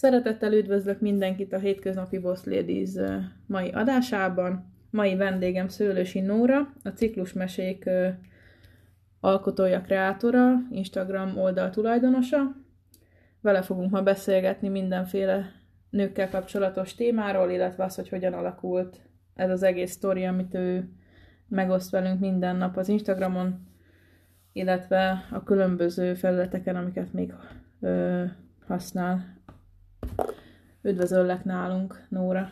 Szeretettel üdvözlök mindenkit a Hétköznapi Boss Ladies mai adásában. Mai vendégem Szőlősi Nóra, a ciklusmesék alkotója, kreátora, Instagram oldal tulajdonosa. Vele fogunk ma beszélgetni mindenféle nőkkel kapcsolatos témáról, illetve az, hogy hogyan alakult ez az egész sztori, amit ő megoszt velünk minden nap az Instagramon, illetve a különböző felületeken, amiket még ö, használ. Üdvözöllek nálunk, Nóra!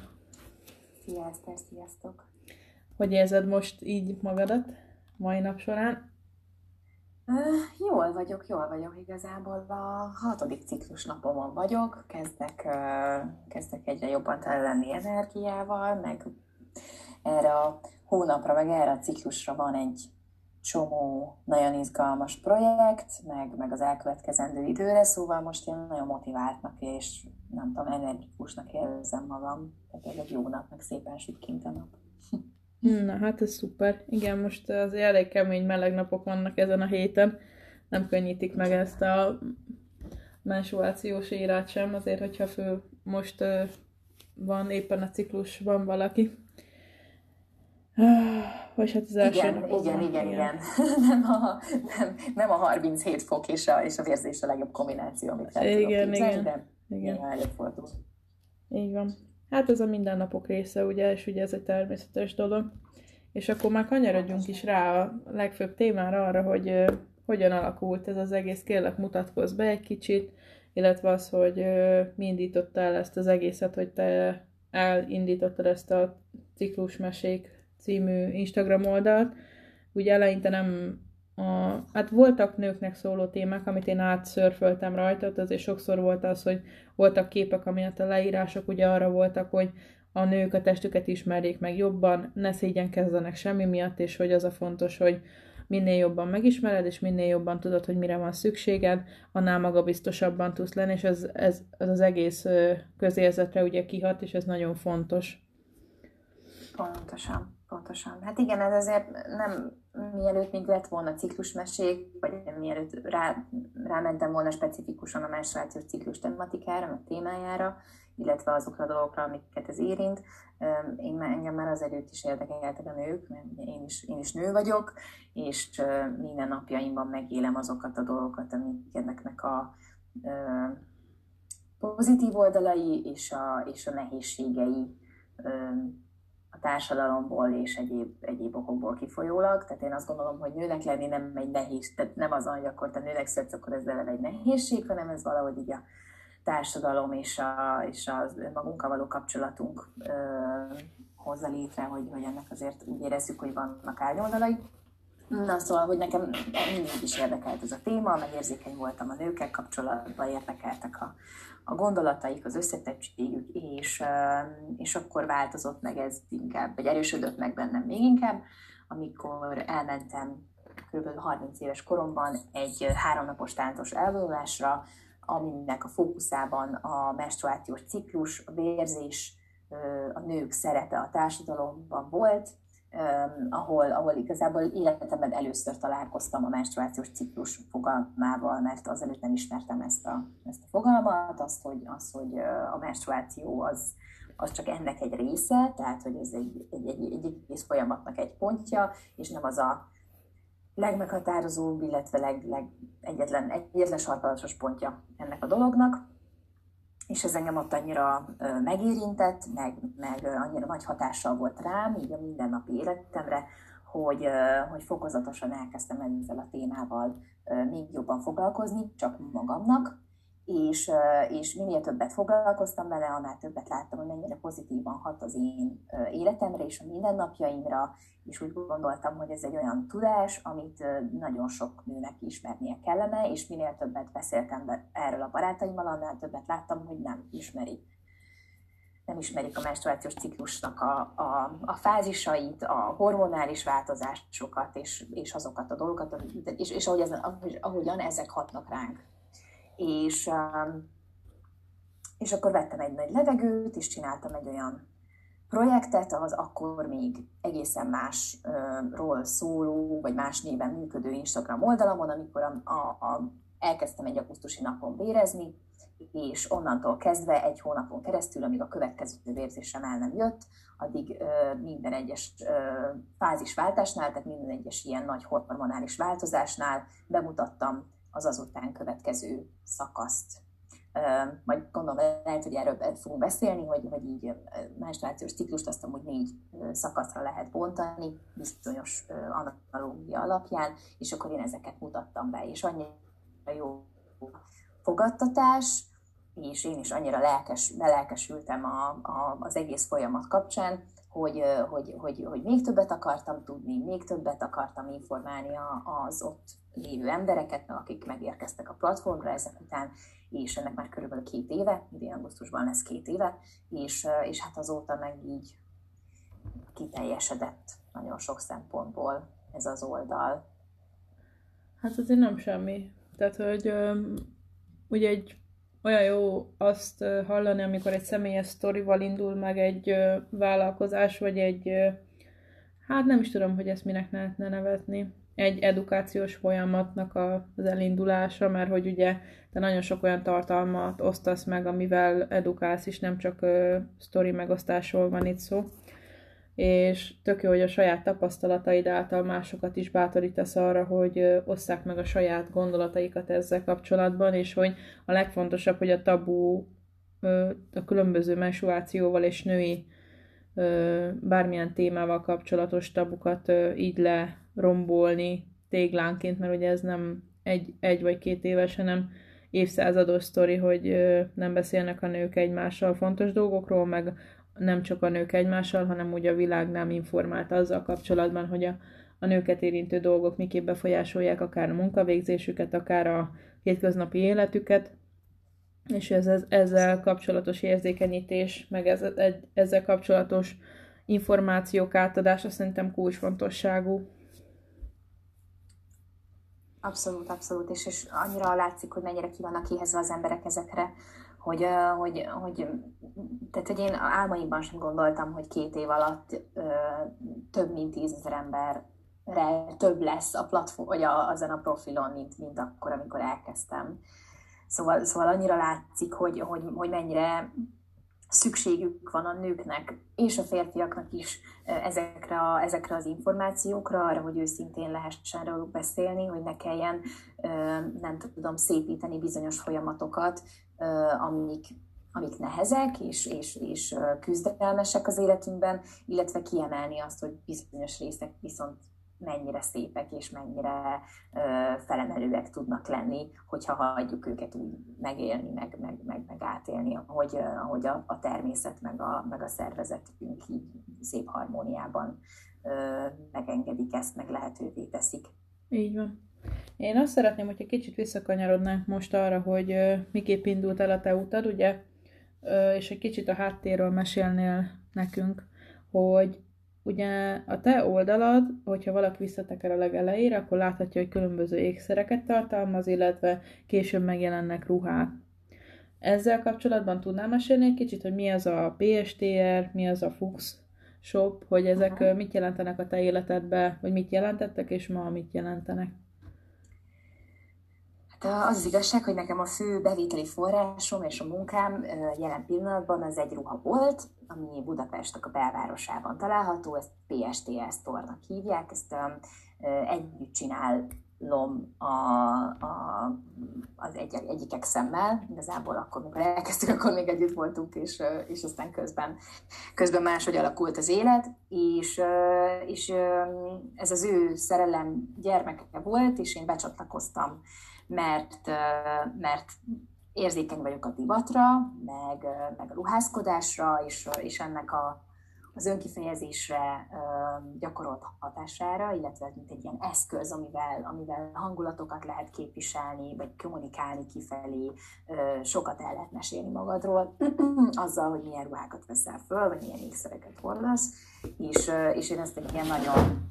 Szia, Eszter, sziasztok! Hogy érzed most így magadat mai nap során? Uh, jól vagyok, jól vagyok igazából. A hatodik ciklus napomon vagyok, kezdek, uh, kezdek egyre jobban tele lenni energiával, meg erre a hónapra, meg erre a ciklusra van egy csomó nagyon izgalmas projekt, meg, meg az elkövetkezendő időre, szóval most én nagyon motiváltnak és nem tudom, energikusnak érzem magam. Tehát egy jó nap, meg szépen süt kint a nap. Na hát ez szuper. Igen, most az elég kemény meleg napok vannak ezen a héten. Nem könnyítik meg ezt a menstruációs érát sem, azért, hogyha fő most van éppen a ciklusban valaki. Vagy hát az első igen, napokban, igen, igen, igen, nem, a, nem, nem a 37 fok és a, és a vérzés a legjobb kombináció, amit el igen, igen. de igen. előfordul. Így van. Hát ez a mindennapok része, ugye, és ugye ez egy természetes dolog. És akkor már kanyarodjunk is rá a legfőbb témára, arra, hogy uh, hogyan alakult ez az egész, kérlek mutatkozz be egy kicsit, illetve az, hogy uh, mi indította el ezt az egészet, hogy te elindítottad ezt a ciklusmesék című Instagram oldalt. Ugye eleinte nem a, hát voltak nőknek szóló témák, amit én átszörföltem rajta, azért sokszor volt az, hogy voltak képek, amiatt a leírások ugye arra voltak, hogy a nők a testüket ismerjék meg jobban, ne szégyenkezzenek semmi miatt, és hogy az a fontos, hogy minél jobban megismered, és minél jobban tudod, hogy mire van szükséged, annál magabiztosabban tudsz lenni, és ez, ez, ez az egész közérzetre ugye kihat, és ez nagyon fontos. Pontosan. Pontosan. Hát igen, ez azért nem mielőtt még lett volna ciklusmesék, vagy mielőtt rá, rámentem volna specifikusan a menstruációs ciklus tematikára, a témájára, illetve azokra a dolgokra, amiket ez érint. Én engem már az előtt is érdekeltek a nők, mert én is, én is nő vagyok, és minden napjaimban megélem azokat a dolgokat, amik ennek a pozitív oldalai és a, és a nehézségei társadalomból és egyéb, egyéb okokból kifolyólag. Tehát én azt gondolom, hogy nőnek lenni nem egy nehéz, tehát nem az, hogy akkor te nőnek szedsz, akkor ez eleve egy nehézség, hanem ez valahogy így a társadalom és, a, és az magunkkal való kapcsolatunk ö, hozza létre, hogy, hogy ennek azért úgy érezzük, hogy vannak árnyoldalai. Na szóval, hogy nekem mindig is érdekelt ez a téma, meg érzékeny voltam a nőkkel kapcsolatban, érdekeltek a, a gondolataik, az összetettségük, és, és akkor változott meg ez inkább, vagy erősödött meg bennem még inkább, amikor elmentem kb. 30 éves koromban egy háromnapos táncos elvonulásra, aminek a fókuszában a menstruációs ciklus, a vérzés, a nők szerepe a társadalomban volt, ahol, ahol igazából életemben először találkoztam a menstruációs ciklus fogalmával, mert azelőtt nem ismertem ezt a, ezt a fogalmat, azt, hogy, azt, hogy a menstruáció az, az csak ennek egy része, tehát hogy ez egy, egy, egy, egy egész folyamatnak egy pontja, és nem az a legmeghatározóbb, illetve leg, leg, egyetlen, egyetlen sarkalatos pontja ennek a dolognak és ez engem ott annyira megérintett, meg, meg annyira nagy hatással volt rám, így a mindennapi életemre, hogy, hogy fokozatosan elkezdtem ezzel a témával még jobban foglalkozni, csak magamnak, és, és minél többet foglalkoztam vele, annál többet láttam, hogy mennyire pozitívan hat az én életemre és a mindennapjaimra, és úgy gondoltam, hogy ez egy olyan tudás, amit nagyon sok nőnek ismernie kellene, és minél többet beszéltem be erről a barátaimmal, annál többet láttam, hogy nem ismerik. Nem ismerik a menstruációs ciklusnak a, a, a fázisait, a hormonális változásokat, és, és azokat a dolgokat, és, és ahogy ez, ahogyan ezek hatnak ránk és, um, és akkor vettem egy nagy levegőt, és csináltam egy olyan projektet, az akkor még egészen másról szóló, vagy más néven működő Instagram oldalamon, amikor a, a, a, elkezdtem egy augusztusi napon bérezni, és onnantól kezdve egy hónapon keresztül, amíg a következő vérzésem el nem jött, addig ö, minden egyes ö, fázisváltásnál, tehát minden egyes ilyen nagy hormonális változásnál bemutattam az azután következő szakaszt. Majd gondolom lehet, hogy erről fogunk beszélni, hogy, hogy így menstruációs ciklust azt hogy négy szakaszra lehet bontani, bizonyos analógia alapján, és akkor én ezeket mutattam be, és annyira jó fogadtatás, és én is annyira lelkes, belelkesültem a, a, az egész folyamat kapcsán, hogy, hogy, hogy, hogy még többet akartam tudni, még többet akartam informálni az ott lévő embereket, akik megérkeztek a platformra ezek után, és ennek már körülbelül két éve, idén augusztusban lesz két éve, és, és hát azóta meg így kiteljesedett nagyon sok szempontból ez az oldal. Hát azért nem semmi. Tehát, hogy ugye egy olyan jó azt hallani, amikor egy személyes sztorival indul meg egy vállalkozás, vagy egy, hát nem is tudom, hogy ezt minek lehetne nevetni, egy edukációs folyamatnak az elindulása, mert hogy ugye te nagyon sok olyan tartalmat osztasz meg, amivel edukálsz, és nem csak sztori megosztásról van itt szó és tök jó, hogy a saját tapasztalataid által másokat is bátorítasz arra, hogy osszák meg a saját gondolataikat ezzel kapcsolatban, és hogy a legfontosabb, hogy a tabu a különböző menstruációval és női bármilyen témával kapcsolatos tabukat így lerombolni téglánként, mert ugye ez nem egy, egy vagy két éves, hanem évszázados sztori, hogy nem beszélnek a nők egymással fontos dolgokról, meg nem csak a nők egymással, hanem úgy a világ nem informált azzal kapcsolatban, hogy a, a nőket érintő dolgok miképp befolyásolják akár a munkavégzésüket, akár a hétköznapi életüket, és ez, ez, ezzel kapcsolatos érzékenyítés, meg ez, ezzel kapcsolatos információk átadása szerintem kulcsfontosságú. Abszolút, abszolút, és, és annyira látszik, hogy mennyire ki vannak éhezve az emberek ezekre hogy, hogy, hogy, tehát, hogy én álmaimban sem gondoltam, hogy két év alatt több mint tízezer emberre több lesz a platform, vagy a, azon a profilon, mint, mint akkor, amikor elkezdtem. Szóval, szóval annyira látszik, hogy, hogy, hogy mennyire szükségük van a nőknek és a férfiaknak is ezekre, a, ezekre az információkra, arra, hogy őszintén lehessen róluk beszélni, hogy ne kelljen, nem tudom, szépíteni bizonyos folyamatokat, amik, amik nehezek és, és, és küzdelmesek az életünkben, illetve kiemelni azt, hogy bizonyos részek viszont mennyire szépek és mennyire ö, felemelőek tudnak lenni, hogyha hagyjuk őket úgy megélni, meg, meg, meg, meg átélni, ahogy, ahogy a, a természet meg a, meg a szervezetünk így szép harmóniában ö, megengedik ezt, meg lehetővé teszik. Így van. Én azt szeretném, hogyha kicsit visszakanyarodnánk most arra, hogy uh, miképp indult el a te utad, ugye, uh, és egy kicsit a háttérről mesélnél nekünk, hogy ugye a te oldalad, hogyha valaki visszateker a legelejére, akkor láthatja, hogy különböző ékszereket tartalmaz, illetve később megjelennek ruhák. Ezzel kapcsolatban tudnál mesélni egy kicsit, hogy mi az a PSTR, mi az a Fux Shop, hogy ezek uh-huh. mit jelentenek a te életedbe, vagy mit jelentettek, és ma mit jelentenek? Hát az az igazság, hogy nekem a fő bevételi forrásom és a munkám jelen pillanatban az egy ruha volt, ami Budapestnek a belvárosában található, ezt PSTS Store-nak hívják, ezt együtt csinálom a, a, az egy, egyikek szemmel, igazából akkor, amikor elkezdtük, akkor még együtt voltunk, és, és aztán közben, közben máshogy alakult az élet, és, és ez az ő szerelem gyermeke volt, és én becsatlakoztam mert, mert érzékeny vagyok a divatra, meg, meg a ruházkodásra, és, és ennek a, az önkifejezésre gyakorolt hatására, illetve mint egy ilyen eszköz, amivel, amivel hangulatokat lehet képviselni, vagy kommunikálni kifelé, sokat el lehet mesélni magadról, azzal, hogy milyen ruhákat veszel föl, vagy milyen ékszereket hordasz, és, és én ezt egy ilyen nagyon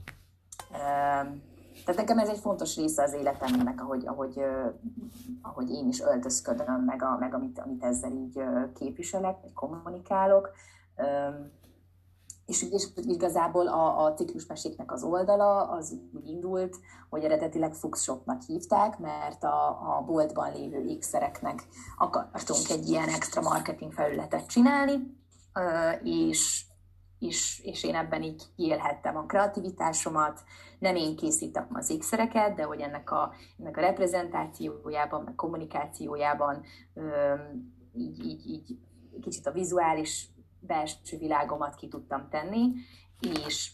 tehát nekem ez egy fontos része az életemnek, ahogy, ahogy, ahogy én is öltözködöm, meg, a, meg amit, amit ezzel így képviselek, vagy kommunikálok. és, és igazából a, a ciklusmeséknek az oldala az úgy indult, hogy eredetileg Fuchs Shopnak hívták, mert a, a boltban lévő ékszereknek akartunk egy ilyen extra marketing felületet csinálni, és, és, és én ebben így kiélhettem a kreativitásomat, nem én készítem az ékszereket, de hogy ennek a, ennek a reprezentációjában, meg kommunikációjában így, így, így kicsit a vizuális belső világomat ki tudtam tenni, és,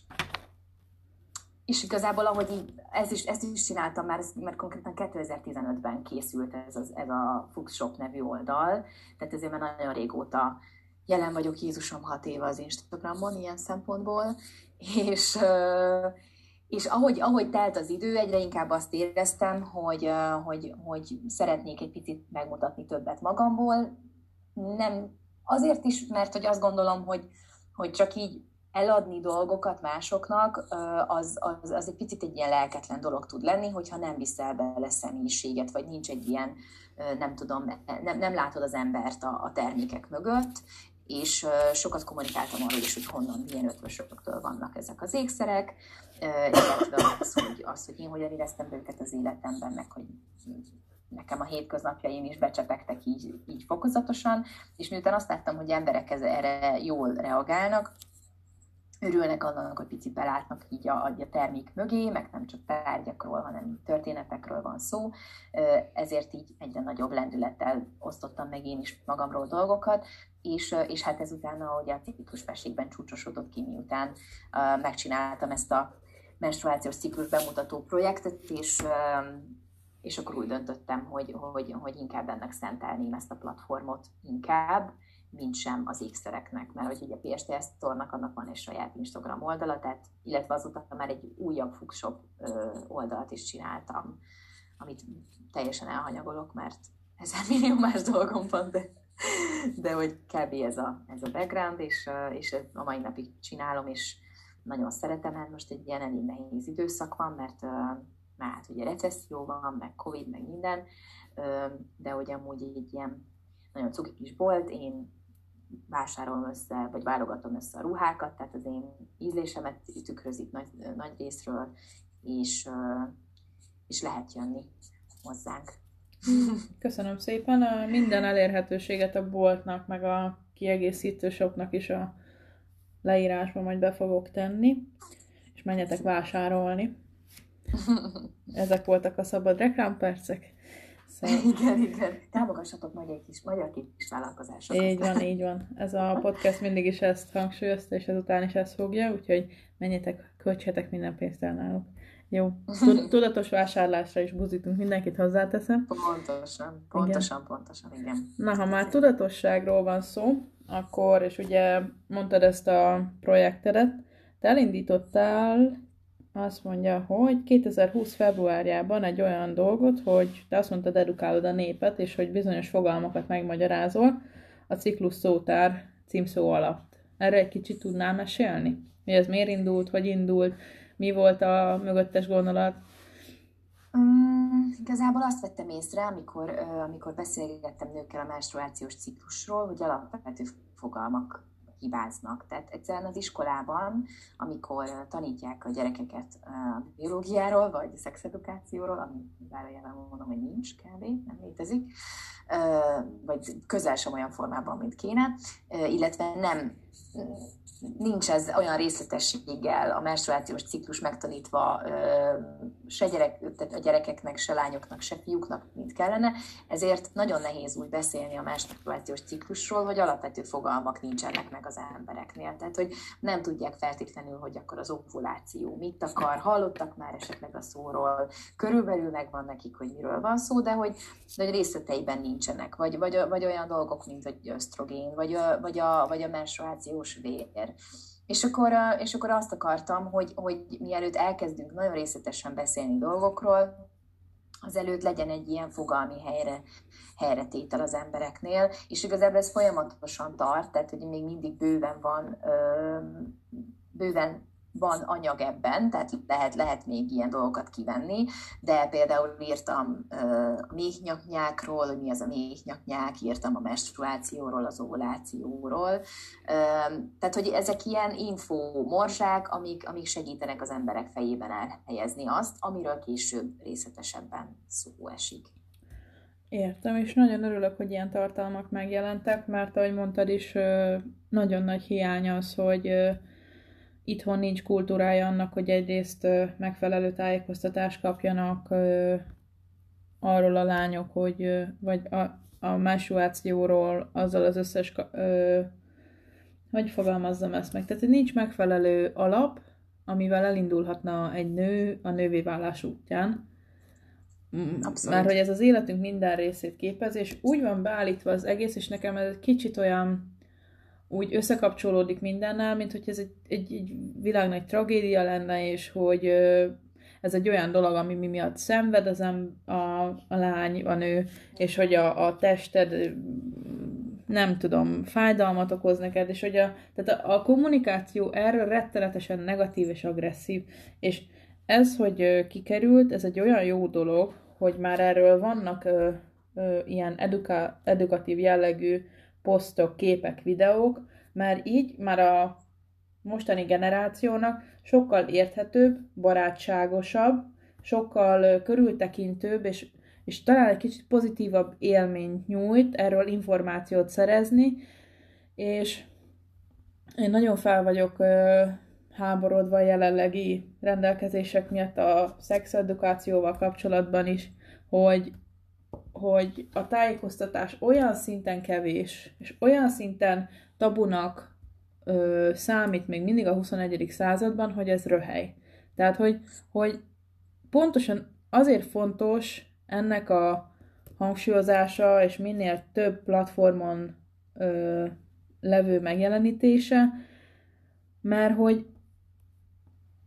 és igazából, ahogy így, ez is, ezt is csináltam már, mert konkrétan 2015-ben készült ez, az, ez a Fuchs Shop nevű oldal, tehát ezért már nagyon régóta jelen vagyok Jézusom hat éve az Instagramon ilyen szempontból, és, és ahogy, ahogy telt az idő, egyre inkább azt éreztem, hogy, hogy, hogy szeretnék egy picit megmutatni többet magamból. Nem azért is, mert hogy azt gondolom, hogy, hogy csak így eladni dolgokat másoknak, az, az, az egy picit egy ilyen lelketlen dolog tud lenni, hogyha nem viszel bele személyiséget, vagy nincs egy ilyen, nem tudom, nem, nem látod az embert a, a termékek mögött, és sokat kommunikáltam arról is, hogy honnan, milyen ötvösöktől vannak ezek az ékszerek, illetve az, hogy, az, hogy én hogyan éreztem őket az életemben, meg hogy nekem a hétköznapjaim is becsepegtek így, így fokozatosan, és miután azt láttam, hogy emberek erre jól reagálnak, örülnek annak, hogy picit belátnak így a, a termék mögé, meg nem csak tárgyakról, hanem történetekről van szó, ezért így egyre nagyobb lendülettel osztottam meg én is magamról dolgokat, és, és hát ezután, ahogy a ciklus mesékben csúcsosodott ki, miután megcsináltam ezt a menstruációs ciklus bemutató projektet, és és akkor úgy döntöttem, hogy, hogy, hogy inkább ennek szentelném ezt a platformot inkább, mint sem az ékszereknek, mert hogy ugye a PSTS Store-nak annak van egy saját Instagram oldala, tehát, illetve azután már egy újabb Fuxshop oldalt is csináltam, amit teljesen elhanyagolok, mert ezer millió más dolgom van, de, de hogy kb. ez a, ez a background, és, és a mai napig csinálom, és nagyon szeretem, hát most egy ilyen elég nehéz időszak van, mert már hát ugye recesszió van, meg Covid, meg minden, de hogy amúgy egy ilyen nagyon cuki kis bolt, én vásárolom össze, vagy válogatom össze a ruhákat, tehát az én ízlésemet tükrözik nagy, nagy részről, és, és lehet jönni hozzánk. Köszönöm szépen. Minden elérhetőséget a boltnak, meg a kiegészítő shopnak is a leírásba majd be fogok tenni, és menjetek vásárolni. Ezek voltak a szabad reklámpercek. Szóval... Igen, igen. Támogassatok magyar kis, magyar kis vállalkozásokat. Így van, így van. Ez a podcast mindig is ezt hangsúlyozta, és ezután is ezt fogja, úgyhogy menjetek, költsetek minden pénzt el náluk. Jó. Tudatos vásárlásra is buzítunk, mindenkit hozzáteszem. Pontosan, pontosan, igen. pontosan, igen. Na, ha már tudatosságról van szó, akkor, és ugye mondtad ezt a projektedet, te elindítottál azt mondja, hogy 2020 februárjában egy olyan dolgot, hogy te azt mondtad, edukálod a népet, és hogy bizonyos fogalmakat megmagyarázol a ciklus szótár címszó alatt. Erre egy kicsit tudnál mesélni? Mi ez miért indult, hogy indult, mi volt a mögöttes gondolat? Um, igazából azt vettem észre, amikor, amikor beszélgettem nőkkel a menstruációs ciklusról, hogy alapvető fogalmak hibáznak. Tehát egyszerűen az iskolában, amikor tanítják a gyerekeket a biológiáról, vagy a szexedukációról, ami zárójelben mondom, hogy nincs kb. nem létezik, vagy közel sem olyan formában, mint kéne, illetve nem nincs ez olyan részletességgel a menstruációs ciklus megtanítva se gyerek, tehát a gyerekeknek, se lányoknak, se fiúknak, mint kellene, ezért nagyon nehéz úgy beszélni a menstruációs ciklusról, hogy alapvető fogalmak nincsenek meg az embereknél. Tehát, hogy nem tudják feltétlenül, hogy akkor az ovuláció mit akar, hallottak már esetleg a szóról, körülbelül megvan nekik, hogy miről van szó, de hogy, de hogy részleteiben nincsenek, vagy, vagy, vagy olyan dolgok, mint hogy ösztrogén, vagy, vagy, a, vagy a menstruációs vér, és akkor, és akkor azt akartam, hogy, hogy mielőtt elkezdünk nagyon részletesen beszélni dolgokról, az előtt legyen egy ilyen fogalmi helyre, helyre tétel az embereknél, és igazából ez folyamatosan tart, tehát hogy még mindig bőven van, bőven van anyag ebben, tehát lehet, lehet még ilyen dolgokat kivenni, de például írtam a méhnyaknyákról, hogy mi az a méhnyaknyák, írtam a menstruációról, az ovulációról, tehát hogy ezek ilyen info morzsák, amik, amik segítenek az emberek fejében elhelyezni azt, amiről később részletesebben szó esik. Értem, és nagyon örülök, hogy ilyen tartalmak megjelentek, mert ahogy mondtad is, nagyon nagy hiány az, hogy itthon nincs kultúrája annak, hogy egyrészt megfelelő tájékoztatást kapjanak arról a lányok, hogy vagy a, a menstruációról, azzal az összes, hogy fogalmazzam ezt meg, tehát hogy nincs megfelelő alap, amivel elindulhatna egy nő a nővé válás útján, Abszolút. Mert hogy ez az életünk minden részét képez, és úgy van beállítva az egész, és nekem ez egy kicsit olyan úgy összekapcsolódik mindennel, mint hogy ez egy, egy, egy világ nagy tragédia lenne, és hogy ez egy olyan dolog, ami mi miatt szenved az a, a lány, a nő, és hogy a, a tested nem tudom, fájdalmat okoz neked, és hogy a, tehát a, a kommunikáció erről rettenetesen negatív és agresszív, és ez, hogy kikerült, ez egy olyan jó dolog, hogy már erről vannak ö, ö, ilyen eduka, edukatív jellegű posztok, képek, videók, mert így már a mostani generációnak sokkal érthetőbb, barátságosabb, sokkal körültekintőbb, és, és talán egy kicsit pozitívabb élményt nyújt erről információt szerezni, és én nagyon fel vagyok ö, háborodva a jelenlegi rendelkezések miatt a szexedukációval kapcsolatban is, hogy, hogy a tájékoztatás olyan szinten kevés, és olyan szinten tabunak ö, számít még mindig a 21. században, hogy ez röhely. Tehát, hogy, hogy pontosan azért fontos ennek a hangsúlyozása, és minél több platformon ö, levő megjelenítése, mert hogy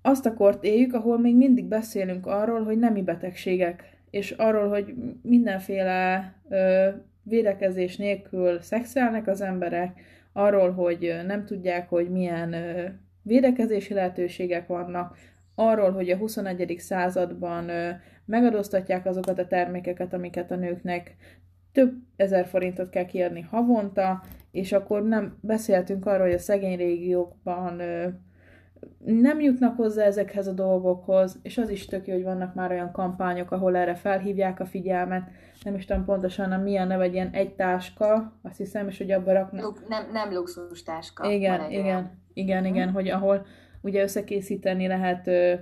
azt a kort éljük, ahol még mindig beszélünk arról, hogy nemi betegségek, és arról, hogy mindenféle ö, védekezés nélkül szexelnek az emberek, arról, hogy nem tudják, hogy milyen ö, védekezési lehetőségek vannak, arról, hogy a 21. században ö, megadóztatják azokat a termékeket, amiket a nőknek több ezer forintot kell kiadni havonta, és akkor nem beszéltünk arról, hogy a szegény régiókban ö, nem jutnak hozzá ezekhez a dolgokhoz, és az is tök jó, hogy vannak már olyan kampányok, ahol erre felhívják a figyelmet, nem is tudom pontosan a milyen neve, egy ilyen egy táska, azt hiszem, és hogy abba raknak... Luk, nem, nem luxus táska. Igen, igen, olyan. igen, igen, hogy ahol ugye összekészíteni lehet ö,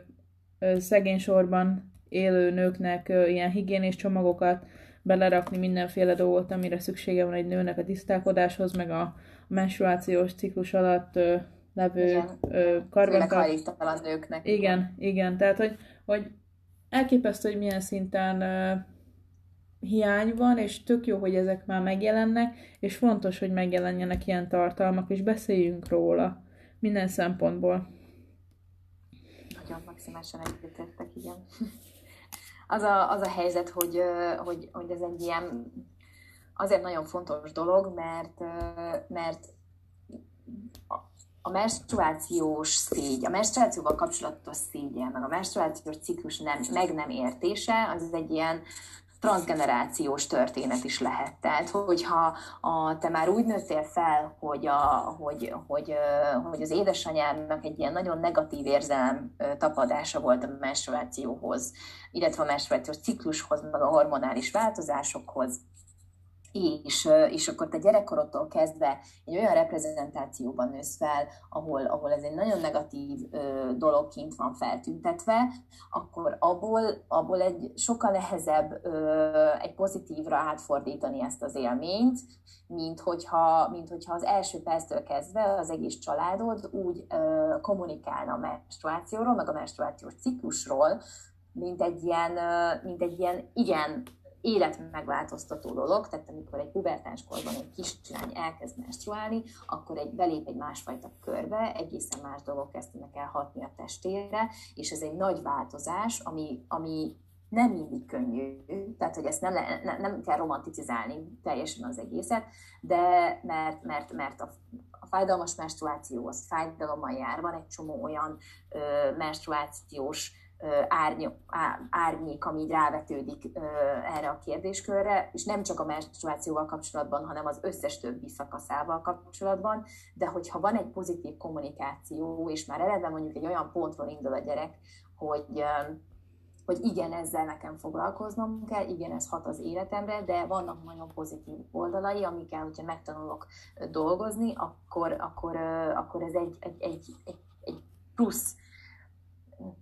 ö, szegény sorban élő nőknek ö, ilyen higiénés csomagokat, belerakni mindenféle dolgot, amire szüksége van egy nőnek a tisztálkodáshoz, meg a menstruációs ciklus alatt ö, levő karbantartó. nőknek. Igen, igen, tehát hogy, hogy elképesztő, hogy milyen szinten uh, hiány van, és tök jó, hogy ezek már megjelennek, és fontos, hogy megjelenjenek ilyen tartalmak, és beszéljünk róla minden szempontból. Nagyon maximálisan egyetértek, igen. Az a, az a helyzet, hogy, hogy, hogy ez egy ilyen azért nagyon fontos dolog, mert, mert a menstruációs szégy, a menstruációval kapcsolatos szégyen, meg a menstruációs ciklus nem, meg nem értése, az egy ilyen transgenerációs történet is lehet. Tehát, hogyha a, te már úgy nőttél fel, hogy, a, hogy, hogy, hogy az édesanyádnak egy ilyen nagyon negatív érzelem tapadása volt a menstruációhoz, illetve a menstruációs ciklushoz, meg a hormonális változásokhoz, és, és akkor te gyerekkorodtól kezdve egy olyan reprezentációban nősz fel, ahol, ahol ez egy nagyon negatív ö, dologként van feltüntetve, akkor abból, abból egy sokkal nehezebb ö, egy pozitívra átfordítani ezt az élményt, mint hogyha, mint hogyha az első perctől kezdve az egész családod úgy ö, kommunikálna a menstruációról, meg a menstruációs ciklusról, mint egy ilyen, mint egy ilyen igen életmegváltoztató dolog, tehát amikor egy pubertáns korban egy kislány elkezd menstruálni, akkor egy, belép egy másfajta körbe, egészen más dolgok kezdenek el hatni a testére, és ez egy nagy változás, ami, ami nem mindig könnyű, tehát hogy ezt nem, le, ne, nem kell romanticizálni teljesen az egészet, de mert, mert, mert a, a fájdalmas menstruáció az fájdalommal jár, van egy csomó olyan ö, menstruációs árny, árnyék, ami így rávetődik erre a kérdéskörre, és nem csak a menstruációval kapcsolatban, hanem az összes többi szakaszával kapcsolatban, de hogyha van egy pozitív kommunikáció, és már eleve mondjuk egy olyan pontról indul a gyerek, hogy hogy igen, ezzel nekem foglalkoznom kell, igen, ez hat az életemre, de vannak nagyon pozitív oldalai, amikkel, hogyha megtanulok dolgozni, akkor, akkor, akkor ez egy, egy, egy, egy, plusz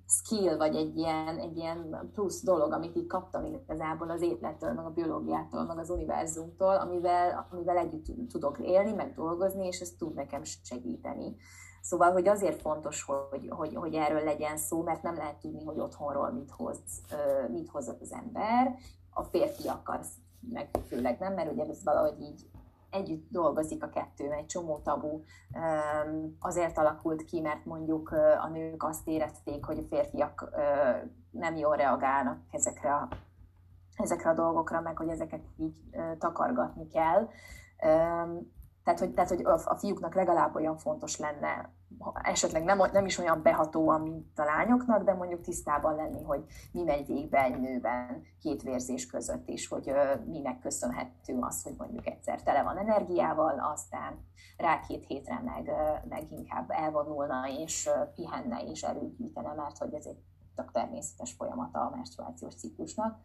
skill, vagy egy ilyen, egy ilyen plusz dolog, amit így kaptam igazából az élettől, meg a biológiától, meg az univerzumtól, amivel, amivel együtt tudok élni, meg dolgozni, és ez tud nekem segíteni. Szóval, hogy azért fontos, hogy, hogy, hogy erről legyen szó, mert nem lehet tudni, hogy otthonról mit hoz, mit hoz az ember. A férfiakkal meg főleg nem, mert ugye ez valahogy így együtt dolgozik a kettő, egy csomó tabu azért alakult ki, mert mondjuk a nők azt érezték, hogy a férfiak nem jól reagálnak ezekre a, ezekre a dolgokra, meg hogy ezeket így takargatni kell. Tehát, hogy, tehát, hogy a fiúknak legalább olyan fontos lenne, esetleg nem, nem is olyan behatóan, mint a lányoknak, de mondjuk tisztában lenni, hogy mi megy végbe egy nőben két vérzés között is, hogy minek köszönhető az, hogy mondjuk egyszer tele van energiával, aztán rá két hétre meg, meg inkább elvonulna és pihenne és erőt mert hogy ez egy természetes folyamata a menstruációs ciklusnak.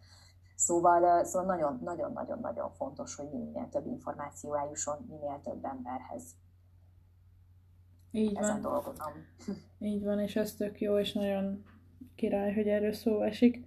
Szóval, szóval nagyon, nagyon, nagyon, nagyon fontos, hogy minél több információ eljusson minél több emberhez. Így Ezen van. dolgozom. Így van, és ez tök jó, és nagyon király, hogy erről szó esik.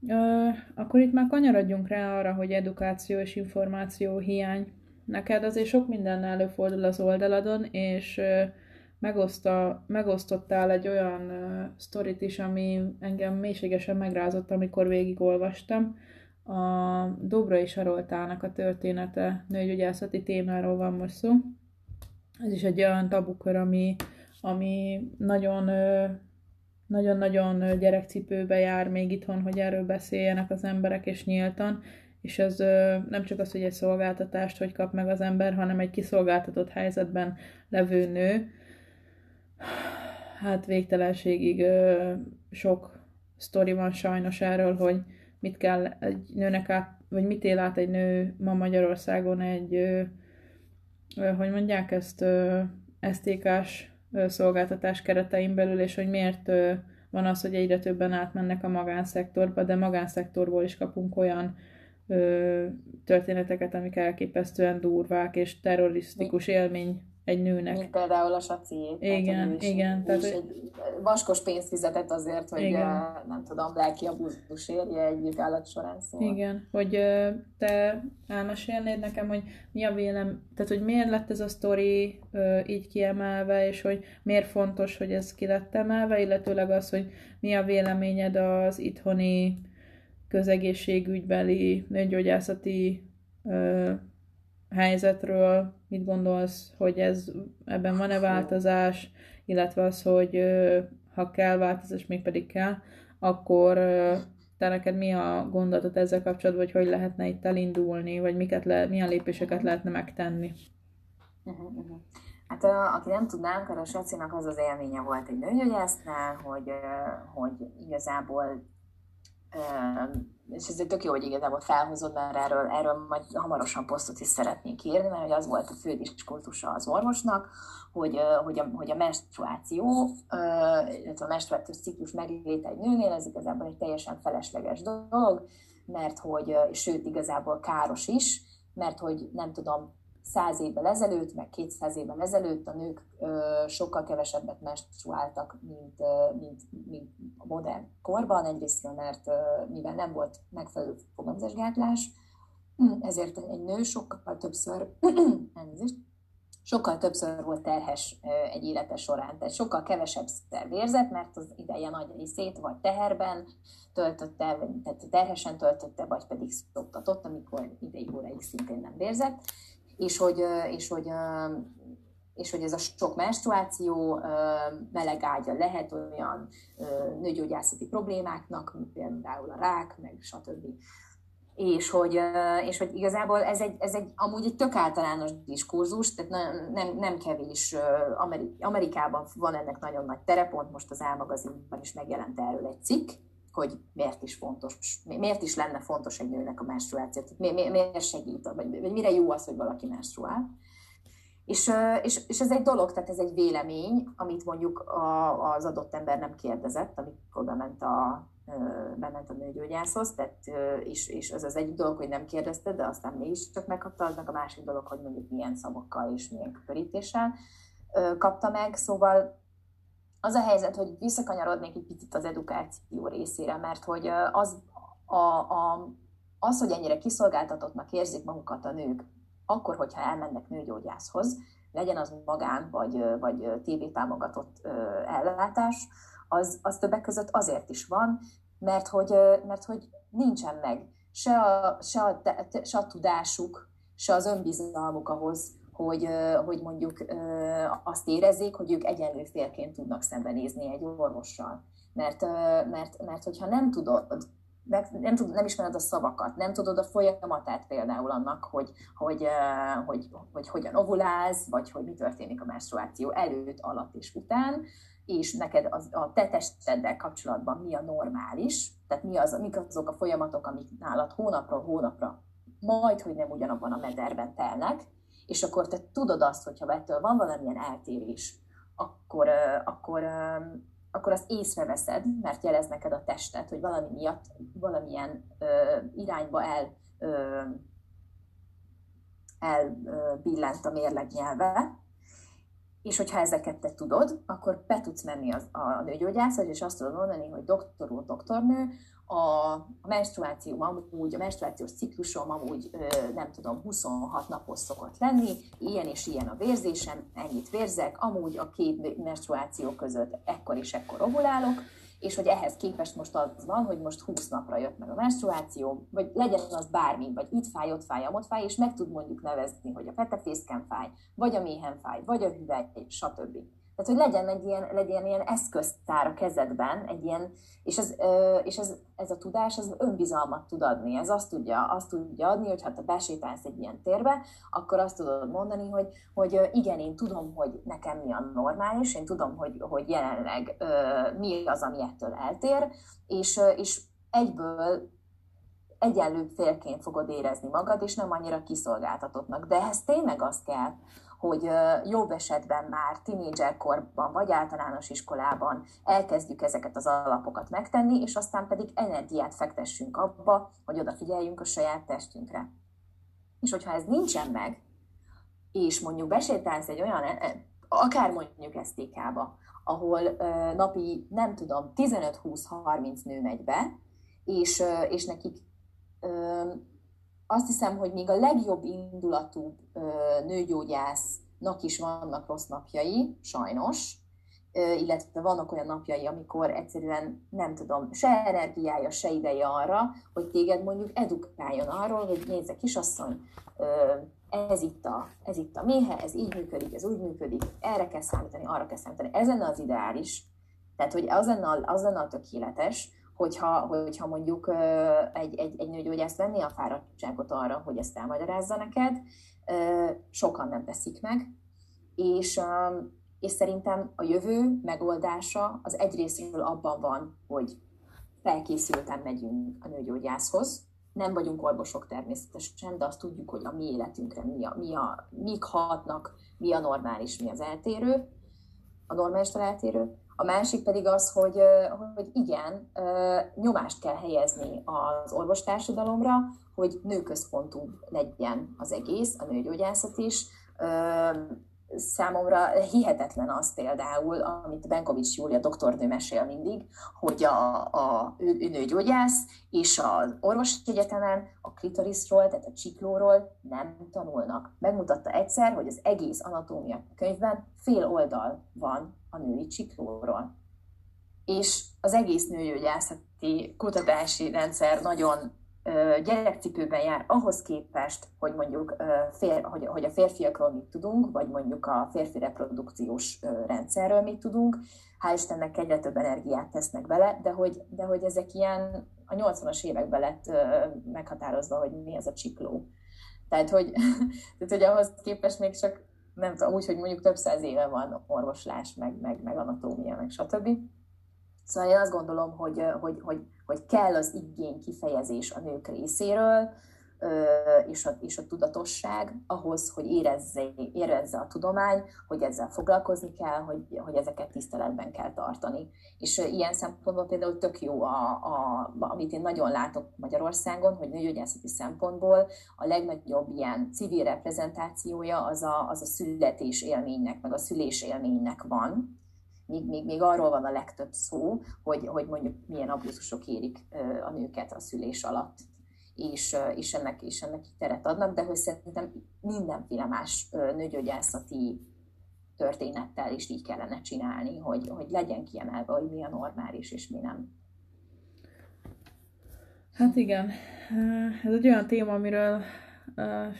Uh, akkor itt már kanyarodjunk rá arra, hogy edukáció és információ hiány. Neked azért sok minden előfordul az oldaladon, és uh, megoszta, megosztottál egy olyan uh, sztorit is, ami engem mélységesen megrázott, amikor végigolvastam. A Dobrai Saroltának a története nőgyógyászati témáról van most szó. Ez is egy olyan tabukör, ami, ami nagyon nagyon-nagyon gyerekcipőbe jár még itthon, hogy erről beszéljenek az emberek, és nyíltan, és ez nem csak az, hogy egy szolgáltatást hogy kap meg az ember, hanem egy kiszolgáltatott helyzetben levő nő, hát végtelenségig sok sztori van sajnos erről, hogy mit kell egy nőnek át, vagy mit él át egy nő ma Magyarországon egy, hogy mondják ezt, STK-s szolgáltatás keretein belül, és hogy miért van az, hogy egyre többen átmennek a magánszektorba, de magánszektorból is kapunk olyan történeteket, amik elképesztően durvák és terrorisztikus élmény egy nőnek. Mint például a saci. Igen, tehát, igen. Tehát, egy vaskos pénzt fizetett azért, hogy igen. nem tudom, lelki abúzus érje egy vizsgálat során szóval. Igen, hogy te elmesélnéd nekem, hogy mi a vélem, tehát hogy miért lett ez a sztori így kiemelve, és hogy miért fontos, hogy ez ki lett emelve, illetőleg az, hogy mi a véleményed az itthoni közegészségügybeli nőgyógyászati helyzetről, mit gondolsz, hogy ez ebben van-e változás, illetve az, hogy ha kell változás, még pedig kell, akkor te neked mi a gondolatot ezzel kapcsolatban, hogy hogy lehetne itt elindulni, vagy miket le, milyen lépéseket lehetne megtenni? Uh-huh, uh-huh. Hát aki nem tudnánk, a Sacinak az az élménye volt egy nőgyógyásznál, hogy, hogy igazából és ez tök jó, hogy igazából felhozod, mert erről, erről majd hamarosan posztot is szeretnék írni, mert az volt a fő diskurtusa az orvosnak, hogy, hogy, a, hogy a menstruáció, illetve a menstruációs ciklus megléte egy nőnél, ez igazából egy teljesen felesleges dolog, mert hogy, sőt, igazából káros is, mert hogy nem tudom, száz évvel ezelőtt, meg 200 évvel ezelőtt a nők sokkal kevesebbet menstruáltak, mint, mint, mint a modern korban, egyrészt, mert mivel nem volt megfelelő fogamzásgátlás, ezért egy nő sokkal többször, sokkal többször volt terhes egy élete során, tehát sokkal kevesebb szer mert az ideje nagy részét vagy teherben töltötte, tehát terhesen töltötte, vagy pedig szoktatott, amikor ideig óraig szintén nem vérzett és hogy, és hogy és hogy ez a sok menstruáció, meleg ágya lehet olyan nőgyógyászati problémáknak, például a rák, meg stb. És hogy, és hogy igazából ez egy, ez egy amúgy egy tök általános diskurzus, tehát nem, nem, nem kevés, Amerikában van ennek nagyon nagy terepont, most az álmagazinban is megjelent erről egy cikk, hogy miért is fontos, miért is lenne fontos egy nőnek a menstruáció, tehát mi, miért segít, vagy, vagy mire jó az, hogy valaki menstruál. És, és, és ez egy dolog, tehát ez egy vélemény, amit mondjuk a, az adott ember nem kérdezett, amikor bement a, bement a nőgyógyászhoz, tehát, és, és ez az egyik dolog, hogy nem kérdezte, de aztán mégis csak megkapta, az meg a másik dolog, hogy mondjuk milyen szavakkal és milyen körítéssel kapta meg, szóval az a helyzet, hogy visszakanyarodnék egy picit az edukáció részére, mert hogy az, a, a, az, hogy ennyire kiszolgáltatottnak érzik magukat a nők, akkor, hogyha elmennek nőgyógyászhoz, legyen az magán vagy, vagy tévétámogatott ellátás, az, az többek között azért is van, mert hogy, mert hogy nincsen meg se a, se, a, se a tudásuk, se az önbizalmuk ahhoz, hogy, hogy mondjuk azt érezzék, hogy ők egyenlő félként tudnak szembenézni egy orvossal. Mert, mert, mert hogyha nem tudod, nem, tud, nem ismered a szavakat, nem tudod a folyamatát például annak, hogy, hogy, hogy, hogy, hogy hogyan ovulálsz, vagy hogy mi történik a menstruáció előtt, alatt és után, és neked az, a te testeddel kapcsolatban mi a normális, tehát mi az, mik azok a folyamatok, amik nálad hónapról hónapra majd, hogy nem ugyanabban a mederben telnek, és akkor te tudod azt, hogyha ettől van valamilyen eltérés, akkor, akkor, akkor azt észreveszed, mert jelez neked a testet, hogy valami miatt valamilyen ö, irányba el, ö, elbillent a mérleg nyelve, és hogyha ezeket te tudod, akkor be tudsz menni az, a nőgyógyászhoz, és azt tudod mondani, hogy doktor úr, doktornő, a menstruáció amúgy, a menstruációs ciklusom amúgy nem tudom, 26 napos szokott lenni, ilyen és ilyen a vérzésem, ennyit vérzek, amúgy a két menstruáció között ekkor és ekkor ovulálok, és hogy ehhez képest most az van, hogy most 20 napra jött meg a menstruáció, vagy legyen az bármi, vagy itt fáj, ott fáj, ott fáj, és meg tud mondjuk nevezni, hogy a fetefészken fáj, vagy a méhen fáj, vagy a hüvely, stb. Tehát, hogy legyen egy ilyen, legyen ilyen eszköztár a kezedben, egy ilyen, és, ez, és ez, ez a tudás ez önbizalmat tud adni. Ez azt tudja, azt tudja adni, hogy ha te besétálsz egy ilyen térbe, akkor azt tudod mondani, hogy, hogy igen, én tudom, hogy nekem mi a normális, én tudom, hogy, hogy jelenleg mi az, ami ettől eltér, és, és egyből egyenlő félként fogod érezni magad, és nem annyira kiszolgáltatottnak. De ehhez tényleg az kell, hogy jobb esetben már tinédzserkorban vagy általános iskolában elkezdjük ezeket az alapokat megtenni, és aztán pedig energiát fektessünk abba, hogy odafigyeljünk a saját testünkre. És hogyha ez nincsen meg, és mondjuk besétálsz egy olyan, e, akár mondjuk STK-ba, ahol napi, nem tudom, 15-20-30 nő megy be, és, és nekik azt hiszem, hogy még a legjobb indulatú nőgyógyásznak is vannak rossz napjai, sajnos, illetve vannak olyan napjai, amikor egyszerűen nem tudom, se energiája, se ideje arra, hogy téged mondjuk edukáljon arról, hogy nézze kisasszony, ez itt, a, ez itt a méhe, ez így működik, ez úgy működik, erre kell számítani, arra kell számítani. Ez lenne az ideális. Tehát, hogy az lenne, az lenne a tökéletes, hogyha, hogyha mondjuk egy, egy, egy nőgyógyász venni a fáradtságot arra, hogy ezt elmagyarázza neked, sokan nem teszik meg, és, és szerintem a jövő megoldása az egyrésztről abban van, hogy felkészülten megyünk a nőgyógyászhoz, nem vagyunk orvosok természetesen, de azt tudjuk, hogy a mi életünkre mi a, mi a, mik hatnak, mi a normális, mi az eltérő, a normális eltérő, a másik pedig az, hogy, hogy igen, nyomást kell helyezni az orvostársadalomra, hogy nőközpontú legyen az egész, a nőgyógyászat is. Számomra hihetetlen az például, amit Benkovics Júlia doktornő mesél mindig, hogy a, a, nőgyógyász, és az orvosegyetemen a klitoriszról, tehát a csiklóról nem tanulnak. Megmutatta egyszer, hogy az egész anatómia könyvben fél oldal van a női csiklóról. És az egész nőgyógyászati kutatási rendszer nagyon gyerekcipőben jár ahhoz képest, hogy mondjuk fér, hogy, hogy a férfiakról mit tudunk, vagy mondjuk a férfi reprodukciós rendszerről mit tudunk, hál' Istennek egyre több energiát tesznek bele, de hogy, de hogy ezek ilyen a 80-as években lett meghatározva, hogy mi az a csikló. Tehát, hogy, tehát, hogy ahhoz képest még csak nem tudom, úgy, hogy mondjuk több száz éve van orvoslás, meg, meg, meg anatómia, meg stb. Szóval én azt gondolom, hogy, hogy, hogy, hogy kell az igény kifejezés a nők részéről, és a, és a tudatosság ahhoz, hogy érezze, érezze a tudomány, hogy ezzel foglalkozni kell, hogy, hogy ezeket tiszteletben kell tartani. És ilyen szempontból például tök jó, a, a, amit én nagyon látok Magyarországon, hogy nőgyógyászati szempontból a legnagyobb ilyen civil reprezentációja az a, az a születés élménynek, meg a szülés élménynek van, még, még, még arról van a legtöbb szó, hogy, hogy mondjuk milyen abúzusok érik a nőket a szülés alatt és, és, ennek, és ennek teret adnak, de hogy szerintem mindenféle más nőgyógyászati történettel is így kellene csinálni, hogy, hogy legyen kiemelve, hogy mi a normális és mi nem. Hát igen, ez egy olyan téma, amiről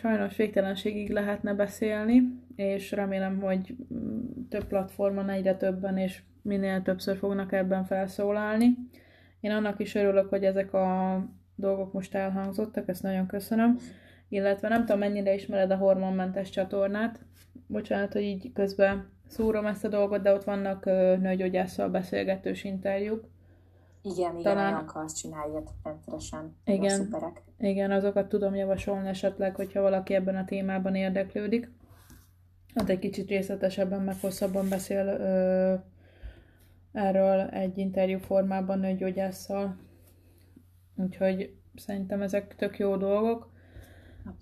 sajnos végtelenségig lehetne beszélni, és remélem, hogy mm, több platformon egyre többen és minél többször fognak ebben felszólalni. Én annak is örülök, hogy ezek a dolgok most elhangzottak, ezt nagyon köszönöm. Illetve nem tudom, mennyire ismered a hormonmentes csatornát. Bocsánat, hogy így közben szúrom ezt a dolgot, de ott vannak nőgyógyásszal beszélgetős interjúk. Igen, igen, Talán... Janka azt csinálja rendszeresen. Igen, szuperek. igen, azokat tudom javasolni esetleg, hogyha valaki ebben a témában érdeklődik. Hát egy kicsit részletesebben, meg hosszabban beszél ö, erről egy interjú formában nőgyógyásszal. Úgyhogy szerintem ezek tök jó dolgok.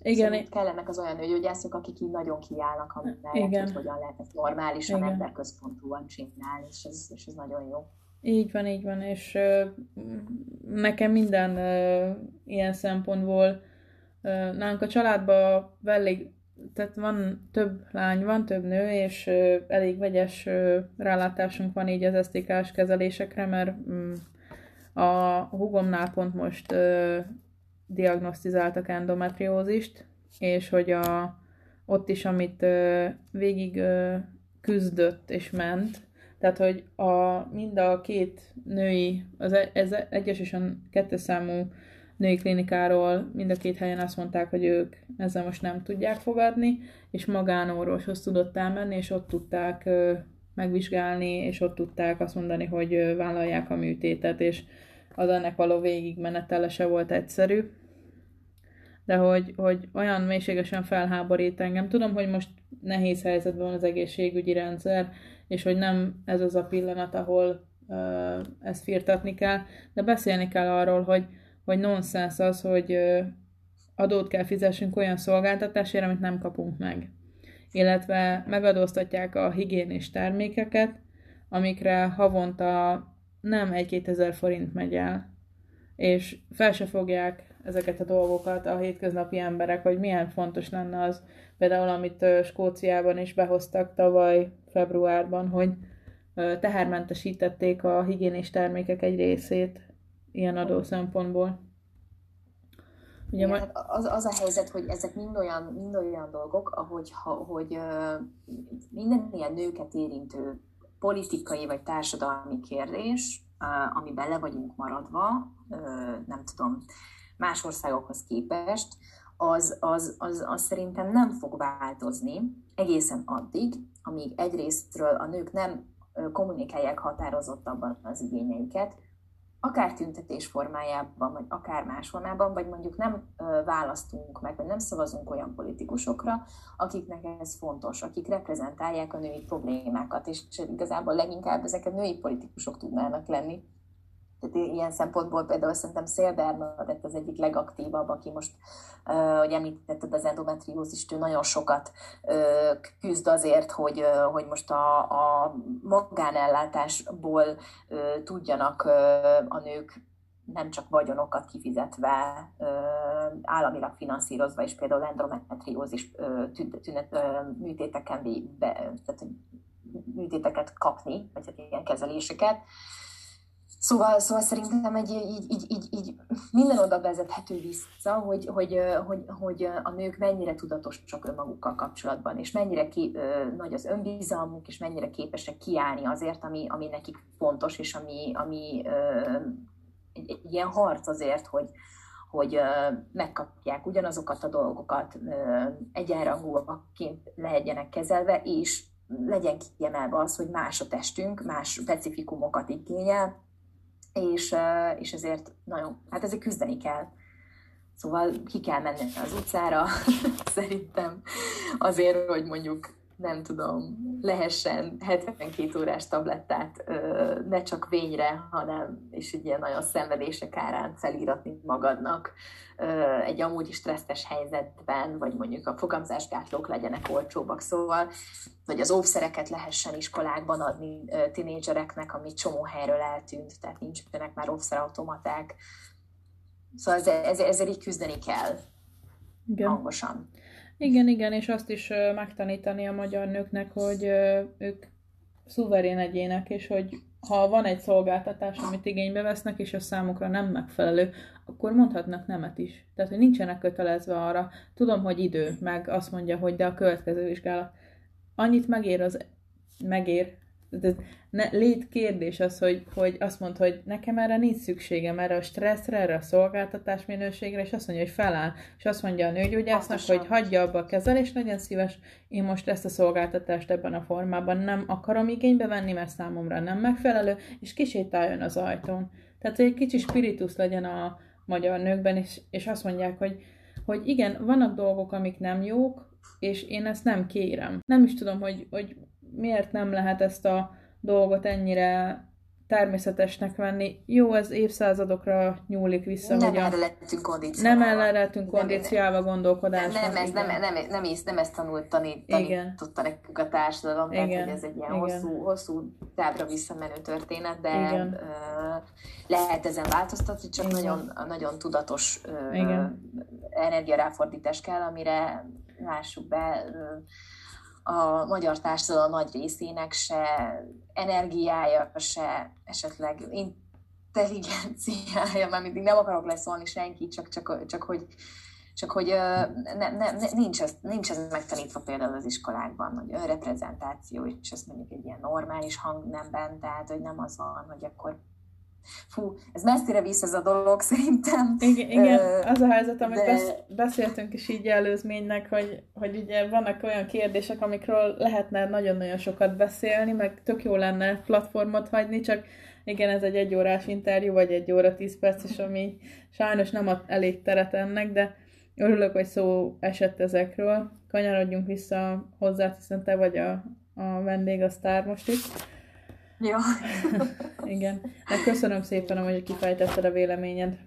Igen. Szóval kellenek az olyan nőgyógyászok, akik így nagyon kiállnak amellett, Igen. hogy hogyan lehet ezt normálisan, Igen. emberközpontúan csinálni, és ez, és ez nagyon jó. Így van, így van, és uh, nekem minden uh, ilyen szempontból uh, nálunk a családban elég, tehát van több lány, van több nő, és uh, elég vegyes uh, rálátásunk van így az esztikás kezelésekre, mert um, a hugomnál pont most ö, diagnosztizáltak endometriózist, és hogy a, ott is, amit ö, végig ö, küzdött és ment, tehát, hogy a, mind a két női, az e, ez egyes és a kettes számú női klinikáról mind a két helyen azt mondták, hogy ők ezzel most nem tudják fogadni, és magánorvoshoz tudott elmenni, és ott tudták megvizsgálni, és ott tudták azt mondani, hogy vállalják a műtétet, és az ennek való végigmenetele se volt egyszerű. De hogy, hogy olyan mélységesen felháborít engem. Tudom, hogy most nehéz helyzetben van az egészségügyi rendszer, és hogy nem ez az a pillanat, ahol uh, ezt firtatni kell, de beszélni kell arról, hogy, hogy nonsens az, hogy uh, adót kell fizessünk olyan szolgáltatásért, amit nem kapunk meg illetve megadóztatják a higiénés termékeket, amikre havonta nem egy-két ezer forint megy el, és fel se fogják ezeket a dolgokat a hétköznapi emberek, hogy milyen fontos lenne az, például amit Skóciában is behoztak tavaly februárban, hogy tehermentesítették a higiénés termékek egy részét ilyen adó szempontból. Ugye Igen, ma... az, az a helyzet, hogy ezek mind olyan, mind olyan dolgok, ahogy, ha, hogy minden ilyen nőket érintő politikai vagy társadalmi kérdés, amiben le vagyunk maradva, nem tudom, más országokhoz képest, az, az, az, az szerintem nem fog változni egészen addig, amíg egyrésztről a nők nem kommunikálják határozottabban az igényeiket, akár tüntetés formájában, vagy akár más formában, vagy mondjuk nem választunk meg, vagy nem szavazunk olyan politikusokra, akiknek ez fontos, akik reprezentálják a női problémákat, és igazából leginkább ezek a női politikusok tudnának lenni, tehát ilyen szempontból például szerintem Szél Bernadett az egyik legaktívabb, aki most, hogy említetted az endometriózist, ő nagyon sokat küzd azért, hogy, hogy most a, a magánellátásból tudjanak a nők nem csak vagyonokat kifizetve, államilag finanszírozva, és például endometriózis tünet, műtéteken be, tehát műtéteket kapni, vagy hát ilyen kezeléseket Szóval, szóval szerintem egy, így, így, így, így minden oda vezethető vissza, hogy, hogy, hogy, hogy a nők mennyire tudatosak önmagukkal kapcsolatban, és mennyire ki, nagy az önbizalmuk, és mennyire képesek kiállni azért, ami, ami nekik fontos, és ami, ami egy, egy ilyen harc azért, hogy, hogy megkapják ugyanazokat a dolgokat, egyenrangúaként legyenek kezelve, és legyen kiemelve az, hogy más a testünk, más specifikumokat igényel, és, és ezért nagyon, hát ezért küzdeni kell. Szóval ki kell menni az utcára, szerintem, azért, hogy mondjuk nem tudom, lehessen 72 órás tablettát ne csak vényre, hanem és egy ilyen nagyon szenvedések árán felíratni magadnak egy amúgy is stresszes helyzetben, vagy mondjuk a fogamzásgátlók legyenek olcsóbbak, szóval, vagy az óvszereket lehessen iskolákban adni tinédzsereknek, ami csomó helyről eltűnt, tehát nincsenek már óvszerautomaták. Szóval ezzel, ezzel, ezzel így küzdeni kell Igen. hangosan. Igen, igen, és azt is megtanítani a magyar nőknek, hogy ők szuverén egyének, és hogy ha van egy szolgáltatás, amit igénybe vesznek, és a számukra nem megfelelő, akkor mondhatnak nemet is. Tehát, hogy nincsenek kötelezve arra. Tudom, hogy idő, meg azt mondja, hogy de a következő vizsgálat. Annyit megér az megér, ez ne, lét kérdés az, hogy, hogy azt mond, hogy nekem erre nincs szükségem, erre a stresszre, erre a szolgáltatás minőségre, és azt mondja, hogy feláll, és azt mondja a nőgyógyásznak, Pontosan. hogy hagyja abba a kezelést, legyen szíves, én most ezt a szolgáltatást ebben a formában nem akarom igénybe venni, mert számomra nem megfelelő, és kisétáljon az ajtón. Tehát, hogy egy kicsi spiritus legyen a magyar nőkben, és, és azt mondják, hogy, hogy igen, vannak dolgok, amik nem jók, és én ezt nem kérem. Nem is tudom, hogy, hogy miért nem lehet ezt a dolgot ennyire természetesnek venni. Jó, ez évszázadokra nyúlik vissza. Nem erre lettünk kondicionálva. Nem erre lettünk kondicionálva gondolkodásnak. Nem, nem, ez, nem, nem, nem, nem, nem ezt tanult, tanít, tanította nekünk a társadalom, igen. tehát hogy ez egy ilyen igen. hosszú, hosszú távra visszamenő történet, de igen. Uh, lehet ezen változtatni, csak igen. nagyon, nagyon tudatos uh, energiaráfordítás kell, amire lássuk be, uh, a magyar társadalom nagy részének se energiája, se esetleg intelligenciája, már mindig nem akarok leszólni senki, csak, csak, csak hogy csak hogy ne, ne, ne, nincs, ez, nincs ez megtanítva például az iskolákban, hogy reprezentáció, és ezt mondjuk egy ilyen normális hangnemben, tehát hogy nem az van, hogy akkor Fú, ez messzire visz ez a dolog szerintem. Igen, igen az a helyzet, amit de... besz- beszéltünk is így előzménynek, hogy, hogy ugye vannak olyan kérdések, amikről lehetne nagyon-nagyon sokat beszélni, meg tök jó lenne platformot hagyni, csak igen, ez egy egyórás interjú, vagy egy óra tíz perc, és ami sajnos nem ad elég teret ennek, de örülök, hogy szó esett ezekről. Kanyarodjunk vissza hozzá, hiszen te vagy a, a vendég, a sztár most itt. Ja. Igen. De köszönöm szépen, hogy kifejtetted a véleményed.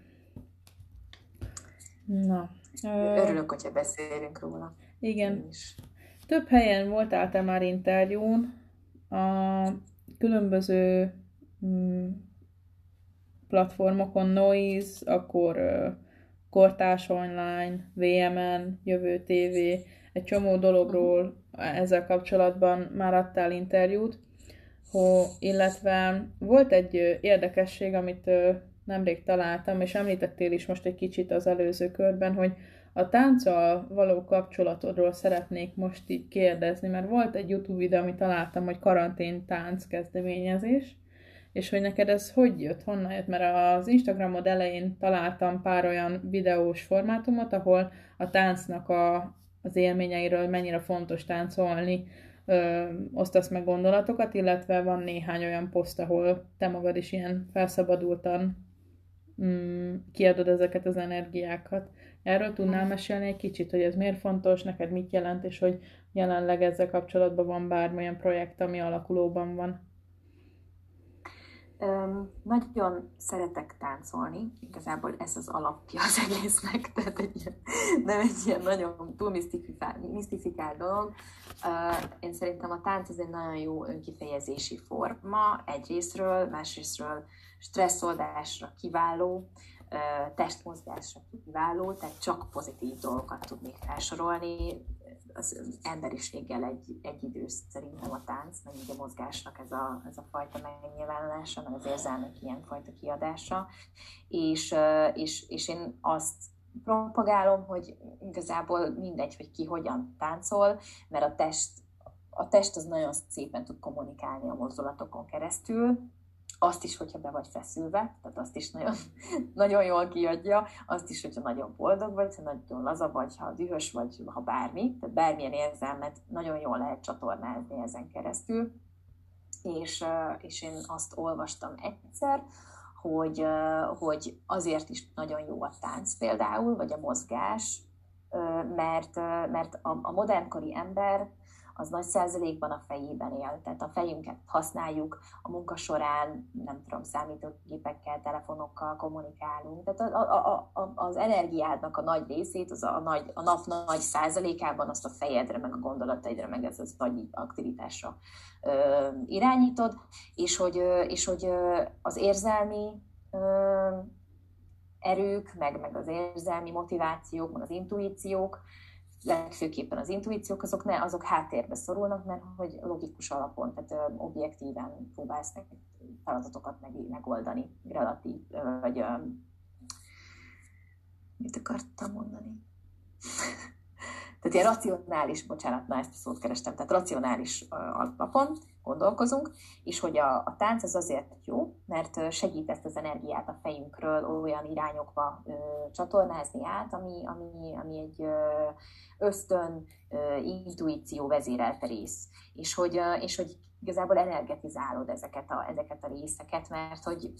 Na. Örülök, hogyha beszélünk róla. Igen. Több helyen voltál te már interjún, a különböző mm, platformokon, Noise, akkor Kortás Online, VMN, Jövő TV, egy csomó dologról ezzel kapcsolatban már adtál interjút ho, illetve volt egy érdekesség, amit nemrég találtam, és említettél is most egy kicsit az előző körben, hogy a tánccal való kapcsolatodról szeretnék most így kérdezni, mert volt egy YouTube videó, amit találtam, hogy karantén tánc kezdeményezés, és hogy neked ez hogy jött, honnan jött, mert az Instagramod elején találtam pár olyan videós formátumot, ahol a táncnak a, az élményeiről mennyire fontos táncolni, ö, osztasz meg gondolatokat, illetve van néhány olyan poszt, ahol te magad is ilyen felszabadultan mm, kiadod ezeket az energiákat. Erről tudnál mesélni egy kicsit, hogy ez miért fontos, neked mit jelent, és hogy jelenleg ezzel kapcsolatban van bármilyen projekt, ami alakulóban van? Um, nagyon szeretek táncolni, igazából ez az alapja az egésznek, tehát egy ilyen, nem egy ilyen nagyon túl misztifikált dolog. Uh, én szerintem a tánc ez egy nagyon jó önkifejezési forma egyrésztről, másrésztről stresszoldásra kiváló, testmozgásra kiváló, tehát csak pozitív dolgokat tudnék felsorolni, az emberiséggel egy, egy idősz szerintem a tánc, meg a mozgásnak ez a, ez a fajta megnyilvánulása, meg az érzelmek ilyenfajta kiadása, és, és, és én azt propagálom, hogy igazából mindegy, hogy ki hogyan táncol, mert a test, a test az nagyon szépen tud kommunikálni a mozdulatokon keresztül, azt is, hogyha be vagy feszülve, tehát azt is nagyon, nagyon jól kiadja, azt is, hogyha nagyon boldog vagy, ha nagyon laza vagy, ha dühös vagy, ha bármi, tehát bármilyen érzelmet nagyon jól lehet csatornázni ezen keresztül. És, és én azt olvastam egyszer, hogy, hogy azért is nagyon jó a tánc például, vagy a mozgás, mert, mert a, a modernkori ember az nagy százalékban a fejében él. Tehát a fejünket használjuk a munka során, nem tudom, számítógépekkel, telefonokkal kommunikálunk. Tehát a, a, a, az energiádnak a nagy részét, az a, nagy, a nap nagy százalékában azt a fejedre, meg a gondolataidra, meg ez az agyi aktivitásra ö, irányítod, és hogy, és hogy az érzelmi ö, erők, meg, meg az érzelmi motivációk, meg az intuíciók, legfőképpen az intuíciók, azok, ne, azok háttérbe szorulnak, mert hogy logikus alapon, tehát objektíven próbálsz feladatokat meg, megoldani, relatív, vagy mit akartam mondani? Tehát ilyen racionális, bocsánat, na ezt a szót kerestem, tehát racionális alapon gondolkozunk, és hogy a, a tánc az azért jó, mert segít ezt az energiát a fejünkről olyan irányokba ö, csatornázni át, ami, ami, ami egy ö, ösztön, ö, intuíció vezérelte rész. És hogy, ö, és hogy igazából energetizálod ezeket a, ezeket a részeket, mert hogy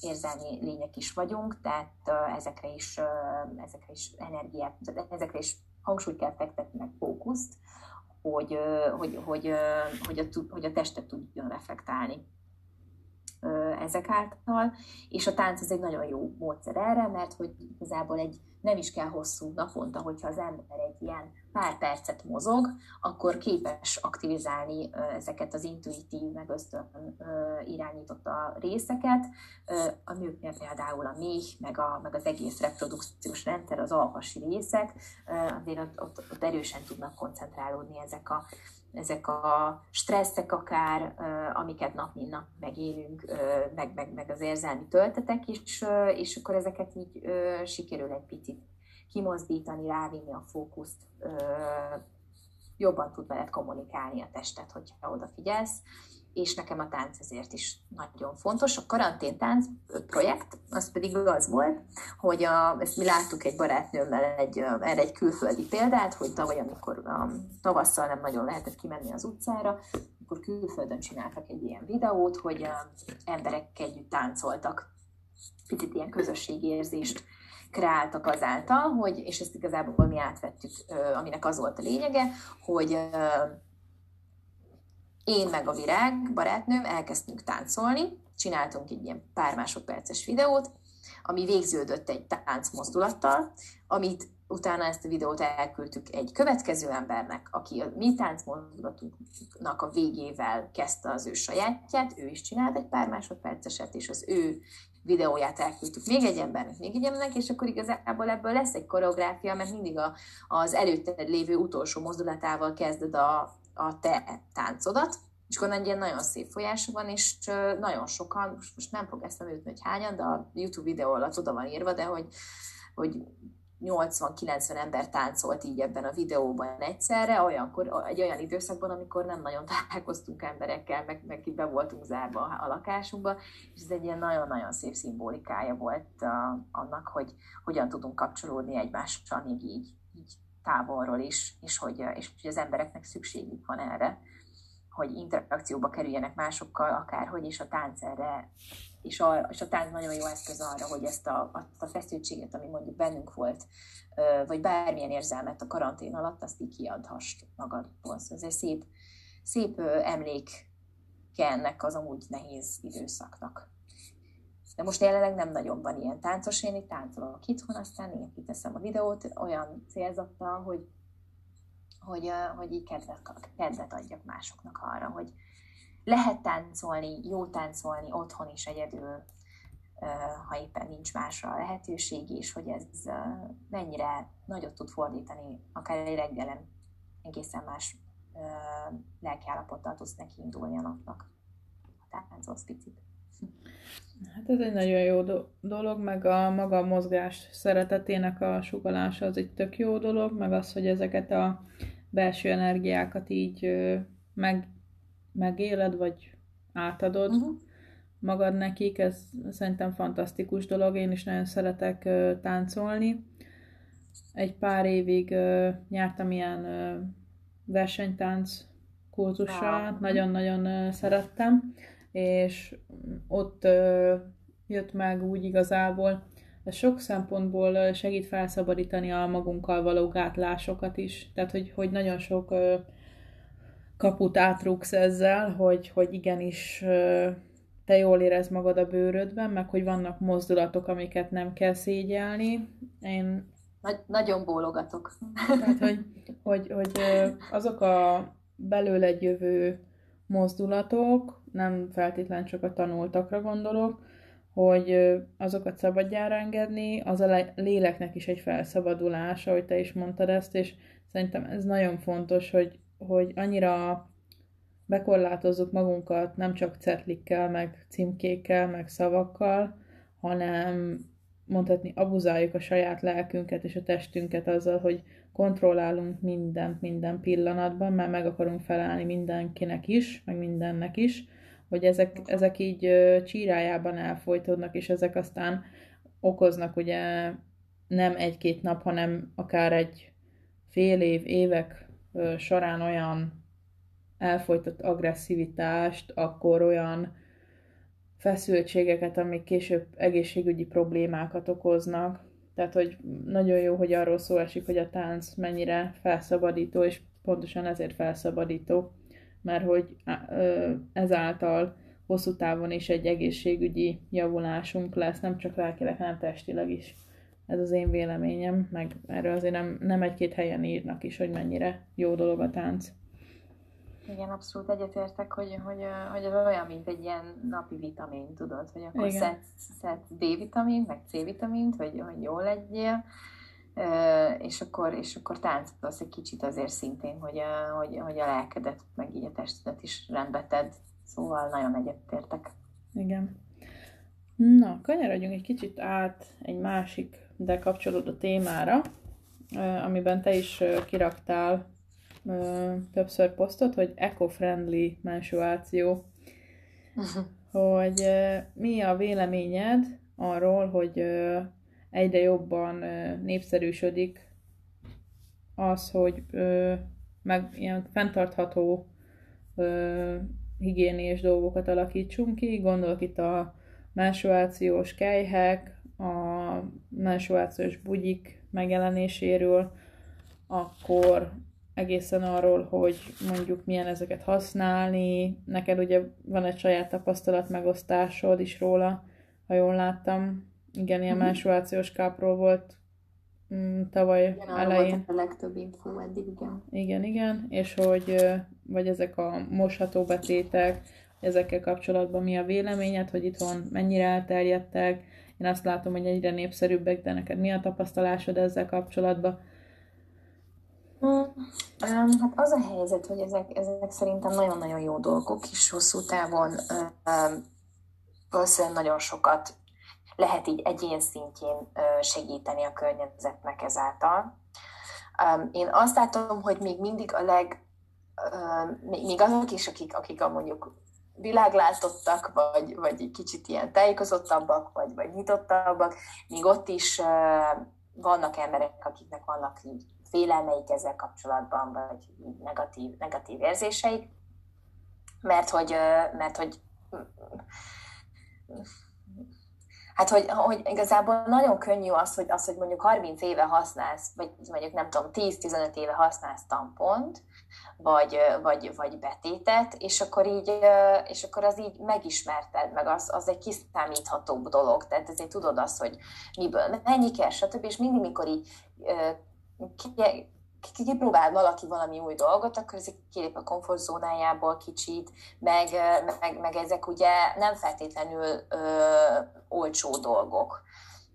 érzelmi lények is vagyunk, tehát ezekre is, ezekre is energiát, ezekre is hangsúlyt kell fektetni, meg fókuszt, hogy, hogy, hogy, hogy, a, hogy a testet tudjon reflektálni ezek által, és a tánc az egy nagyon jó módszer erre, mert hogy igazából egy nem is kell hosszú naponta, hogyha az ember egy ilyen pár percet mozog, akkor képes aktivizálni ezeket az intuitív, meg ösztön irányított a részeket. A nőknél például a méh, meg, a, meg az egész reprodukciós rendszer, az alhasi részek, azért ott, ott, ott erősen tudnak koncentrálódni ezek a, ezek a stresszek akár, amiket nap mint nap megélünk, meg, meg, meg az érzelmi töltetek is, és akkor ezeket így sikerül egy picit kimozdítani, rávinni a fókuszt, jobban tud veled kommunikálni a testet, hogyha odafigyelsz, és nekem a tánc ezért is nagyon fontos. A karantén tánc projekt, az pedig az volt, hogy a, ezt mi láttuk egy barátnőmmel egy, erre egy külföldi példát, hogy tavaly, amikor a tavasszal nem nagyon lehetett kimenni az utcára, akkor külföldön csináltak egy ilyen videót, hogy emberek együtt táncoltak, picit ilyen közösségérzést kreáltak azáltal, hogy, és ezt igazából mi átvettük, aminek az volt a lényege, hogy én meg a virág barátnőm elkezdtünk táncolni, csináltunk egy ilyen pár másodperces videót, ami végződött egy táncmozdulattal, amit utána ezt a videót elküldtük egy következő embernek, aki a mi táncmozdulatunknak a végével kezdte az ő sajátját, ő is csinált egy pár másodperceset, és az ő videóját elküldtük még egy embernek, még egy embernek, és akkor igazából ebből lesz egy koreográfia, mert mindig a, az előtted lévő utolsó mozdulatával kezded a, a te táncodat, és akkor egy ilyen nagyon szép folyása van, és nagyon sokan, most, most nem fog eszembe jutni, hogy hányan, de a YouTube videó alatt oda van írva, de hogy, hogy 80-90 ember táncolt így ebben a videóban egyszerre, olyankor, egy olyan időszakban, amikor nem nagyon találkoztunk emberekkel, meg, meg be voltunk zárva a lakásunkba, és ez egy ilyen nagyon-nagyon szép szimbolikája volt uh, annak, hogy hogyan tudunk kapcsolódni egymással még így, távolról is, és hogy, és hogy az embereknek szükségük van erre, hogy interakcióba kerüljenek másokkal, akárhogy, és a tánc erre és a, és a tánc nagyon jó eszköz arra, hogy ezt a, a, a feszültséget, ami mondjuk bennünk volt, vagy bármilyen érzelmet a karantén alatt, azt így kiadhast magadból. Szóval ez egy szép, szép emlék ennek az amúgy nehéz időszaknak. De most jelenleg nem nagyon van ilyen táncos, én itt táncolok itthon, aztán én kiteszem a videót olyan célzattal, hogy, hogy, hogy így kedvet, kedvet adjak másoknak arra, hogy, lehet táncolni, jó táncolni otthon is egyedül, ha éppen nincs másra a lehetőség, és hogy ez mennyire nagyot tud fordítani akár egy reggelen egészen más lelkiállapottal tudsz neki indulni a napnak, ha táncolsz picit. Hát ez egy nagyon jó do- dolog, meg a maga a mozgás szeretetének a sugalása az egy tök jó dolog, meg az, hogy ezeket a belső energiákat így meg, megéled, vagy átadod uh-huh. magad nekik, ez szerintem fantasztikus dolog, én is nagyon szeretek ö, táncolni. Egy pár évig ö, nyártam ilyen ö, versenytánc kurzusra, nagyon-nagyon szerettem, és ott jött meg úgy igazából, ez sok szempontból segít felszabadítani a magunkkal való gátlásokat is. Tehát, hogy, hogy nagyon sok kaput átrugsz ezzel, hogy, hogy igenis te jól érez magad a bőrödben, meg hogy vannak mozdulatok, amiket nem kell szégyelni. Én... Nagy, nagyon bólogatok. Tehát, hogy, hogy, hogy azok a belőle jövő mozdulatok, nem feltétlenül csak a tanultakra gondolok, hogy azokat szabadjára engedni, az a léleknek is egy felszabadulás, ahogy te is mondtad ezt, és szerintem ez nagyon fontos, hogy, hogy annyira bekorlátozzuk magunkat nem csak cetlikkel, meg címkékkel, meg szavakkal, hanem mondhatni, abuzáljuk a saját lelkünket és a testünket azzal, hogy kontrollálunk mindent minden pillanatban, mert meg akarunk felállni mindenkinek is, meg mindennek is, hogy ezek, ezek így csírájában elfolytódnak, és ezek aztán okoznak ugye nem egy-két nap, hanem akár egy fél év, évek során olyan elfolytott agresszivitást, akkor olyan feszültségeket, amik később egészségügyi problémákat okoznak. Tehát, hogy nagyon jó, hogy arról szó esik, hogy a tánc mennyire felszabadító, és pontosan ezért felszabadító, mert hogy ezáltal hosszú távon is egy egészségügyi javulásunk lesz, nem csak lelkileg, hanem testileg is. Ez az én véleményem, meg erről azért nem, nem egy-két helyen írnak is, hogy mennyire jó dolog a tánc. Igen, abszolút egyetértek, hogy, hogy, hogy ez olyan, mint egy ilyen napi vitamin, tudod, hogy akkor szedsz, szedsz D-vitamint, meg C-vitamint, hogy, hogy jól legyél, és akkor, és akkor táncolsz egy kicsit azért szintén, hogy a, hogy, hogy a lelkedet, meg így a testedet is rendbe tedd. Szóval nagyon egyetértek. Igen. Na, kanyarodjunk egy kicsit át egy másik, de kapcsolódó témára, amiben te is kiraktál többször posztot, hogy eco-friendly menstruáció. Uh-huh. Hogy mi a véleményed arról, hogy egyre jobban népszerűsödik az, hogy meg ilyen fenntartható higiéniés dolgokat alakítsunk ki. Gondolok itt a menstruációs kejhek, a menstruációs bugyik megjelenéséről, akkor egészen arról, hogy mondjuk milyen ezeket használni. Neked ugye van egy saját tapasztalat megosztásod is róla, ha jól láttam. Igen, ilyen uh-huh. menstruációs kápról volt mm, tavaly igen, elején. a legtöbb infó eddig, igen. Igen, igen, és hogy vagy ezek a mosható betétek, ezekkel kapcsolatban mi a véleményed, hogy itthon mennyire elterjedtek. Én azt látom, hogy egyre népszerűbbek, de neked mi a tapasztalásod ezzel kapcsolatban? Hát az a helyzet, hogy ezek, ezek szerintem nagyon-nagyon jó dolgok, és hosszú távon valószínűleg nagyon sokat lehet így egyén szintjén segíteni a környezetnek ezáltal. Én azt látom, hogy még mindig a leg, még azok is, akik, akik a mondjuk világlátottak, vagy, vagy kicsit ilyen tájékozottabbak, vagy, vagy nyitottabbak, még ott is vannak emberek, akiknek vannak így félelmeik ezzel kapcsolatban, vagy negatív, negatív érzéseik, mert hogy, mert hogy Hát, hogy, hogy igazából nagyon könnyű az, hogy, az, hogy mondjuk 30 éve használsz, vagy mondjuk nem tudom, 10-15 éve használsz tampont, vagy, vagy, vagy betétet, és akkor, így, és akkor az így megismerted, meg az, az egy kiszámíthatóbb dolog, tehát ezért tudod azt, hogy miből mennyi kell, stb. És mindig, mikor így kipróbál valaki valami új dolgot, akkor ez kilép a komfortzónájából kicsit, meg, meg, meg ezek ugye nem feltétlenül ö, olcsó dolgok.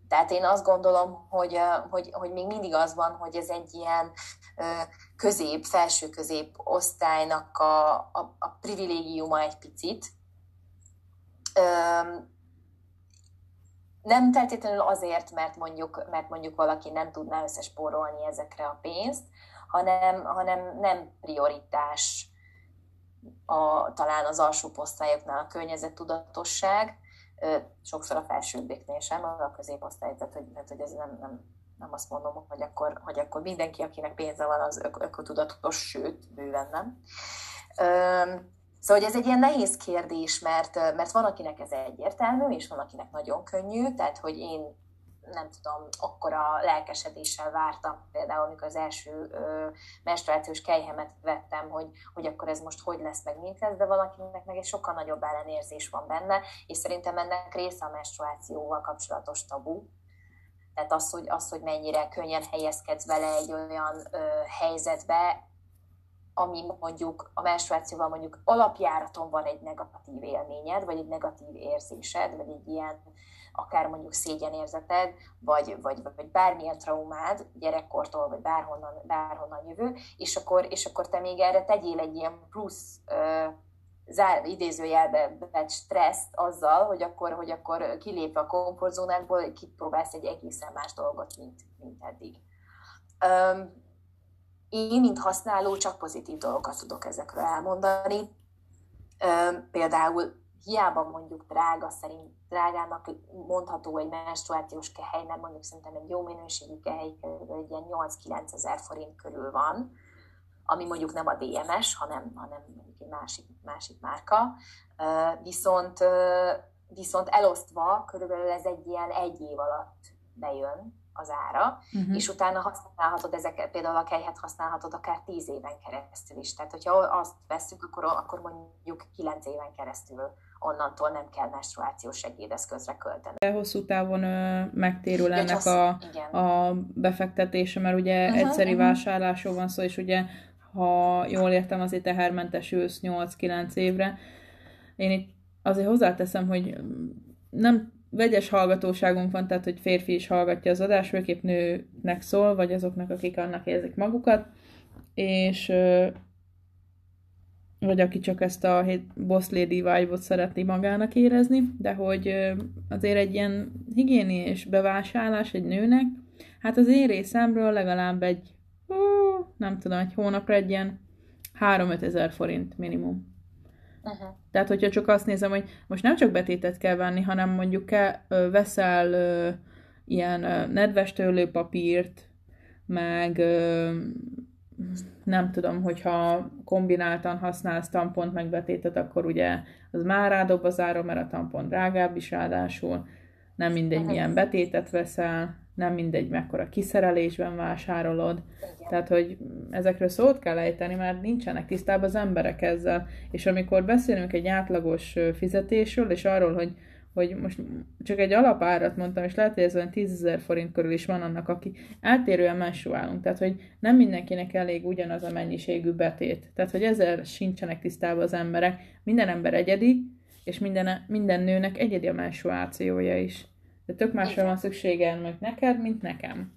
Tehát én azt gondolom, hogy, hogy, hogy még mindig az van, hogy ez egy ilyen közép, felső közép osztálynak a, a, a privilégiuma egy picit. Nem feltétlenül azért, mert mondjuk, mert mondjuk valaki nem tudná összespórolni ezekre a pénzt, hanem, hanem nem prioritás a, talán az alsó posztályoknál a környezettudatosság, sokszor a felsőbbéknél sem, a középosztály, tehát hogy, tehát, hogy ez nem, nem, nem azt mondom, hogy akkor, hogy akkor mindenki, akinek pénze van, az ök, ökotudatos, sőt, bőven nem. Szóval hogy ez egy ilyen nehéz kérdés, mert, mert van, akinek ez egyértelmű, és van, akinek nagyon könnyű, tehát hogy én nem tudom, akkora lelkesedéssel vártam például, amikor az első ö, menstruációs kejhemet vettem, hogy, hogy akkor ez most hogy lesz, meg mint lesz, de valakinek meg egy sokkal nagyobb ellenérzés van benne, és szerintem ennek része a menstruációval kapcsolatos tabu. Tehát az, hogy, az, hogy mennyire könnyen helyezkedsz bele egy olyan ö, helyzetbe, ami mondjuk a menstruációval mondjuk alapjáraton van egy negatív élményed, vagy egy negatív érzésed, vagy egy ilyen akár mondjuk szégyenérzeted, vagy, vagy, vagy bármilyen traumád gyerekkortól, vagy bárhonnan, bárhonnan jövő, és akkor, és akkor te még erre tegyél egy ilyen plusz ö, zár, idézőjelbe vett stresszt azzal, hogy akkor, hogy akkor kilépve a komfortzónákból kipróbálsz egy egészen más dolgot, mint, mint eddig. Öm, én, mint használó, csak pozitív dolgokat tudok ezekről elmondani. Például hiába mondjuk drága szerint, drágának mondható egy menstruációs kehely, mert mondjuk szerintem egy jó minőségű kehely egy ilyen 8-9 ezer forint körül van, ami mondjuk nem a DMS, hanem, hanem egy másik, másik márka. Viszont, viszont elosztva körülbelül ez egy ilyen egy év alatt bejön az ára, uh-huh. és utána használhatod ezeket, például a kejhet használhatod akár 10 éven keresztül is. Tehát, hogyha azt veszük, akkor, akkor mondjuk 9 éven keresztül onnantól nem kell menstruációs segédeszközre költeni. De hosszú távon ö, megtérül ennek hossz, a, a befektetése, mert ugye uh-huh, egyszeri uh-huh. vásárlásról van szó, és ugye ha jól értem, azért tehermentesülsz 8-9 évre. Én itt azért hozzáteszem, hogy nem vegyes hallgatóságunk van, tehát hogy férfi is hallgatja az adást, főképp nőnek szól, vagy azoknak, akik annak érzik magukat, és vagy aki csak ezt a boss lady vibe-ot magának érezni, de hogy azért egy ilyen higiéni bevásárlás egy nőnek, hát az én részemről legalább egy, ó, nem tudom, egy hónapra egy ilyen 3-5 ezer forint minimum. Uh-huh. Tehát, hogyha csak azt nézem, hogy most nem csak betétet kell venni, hanem mondjuk kell, ö, veszel ö, ilyen ö, nedves tőlőpapírt, meg ö, nem tudom, hogyha kombináltan használsz tampont meg betétet, akkor ugye az már rádob az ára, mert a tampon drágább is ráadásul, nem mindegy, milyen betétet veszel, nem mindegy, mekkora kiszerelésben vásárolod. Igen. Tehát, hogy ezekről szót kell ejteni, mert nincsenek tisztában az emberek ezzel. És amikor beszélünk egy átlagos fizetésről, és arról, hogy, hogy most csak egy alapárat mondtam, és lehet, hogy ez olyan 10 ezer forint körül is van annak, aki eltérően menstruálunk. Tehát, hogy nem mindenkinek elég ugyanaz a mennyiségű betét. Tehát, hogy ezzel sincsenek tisztában az emberek. Minden ember egyedi, és minden, minden nőnek egyedi a menstruációja is. De tök másra van szüksége meg neked, mint nekem.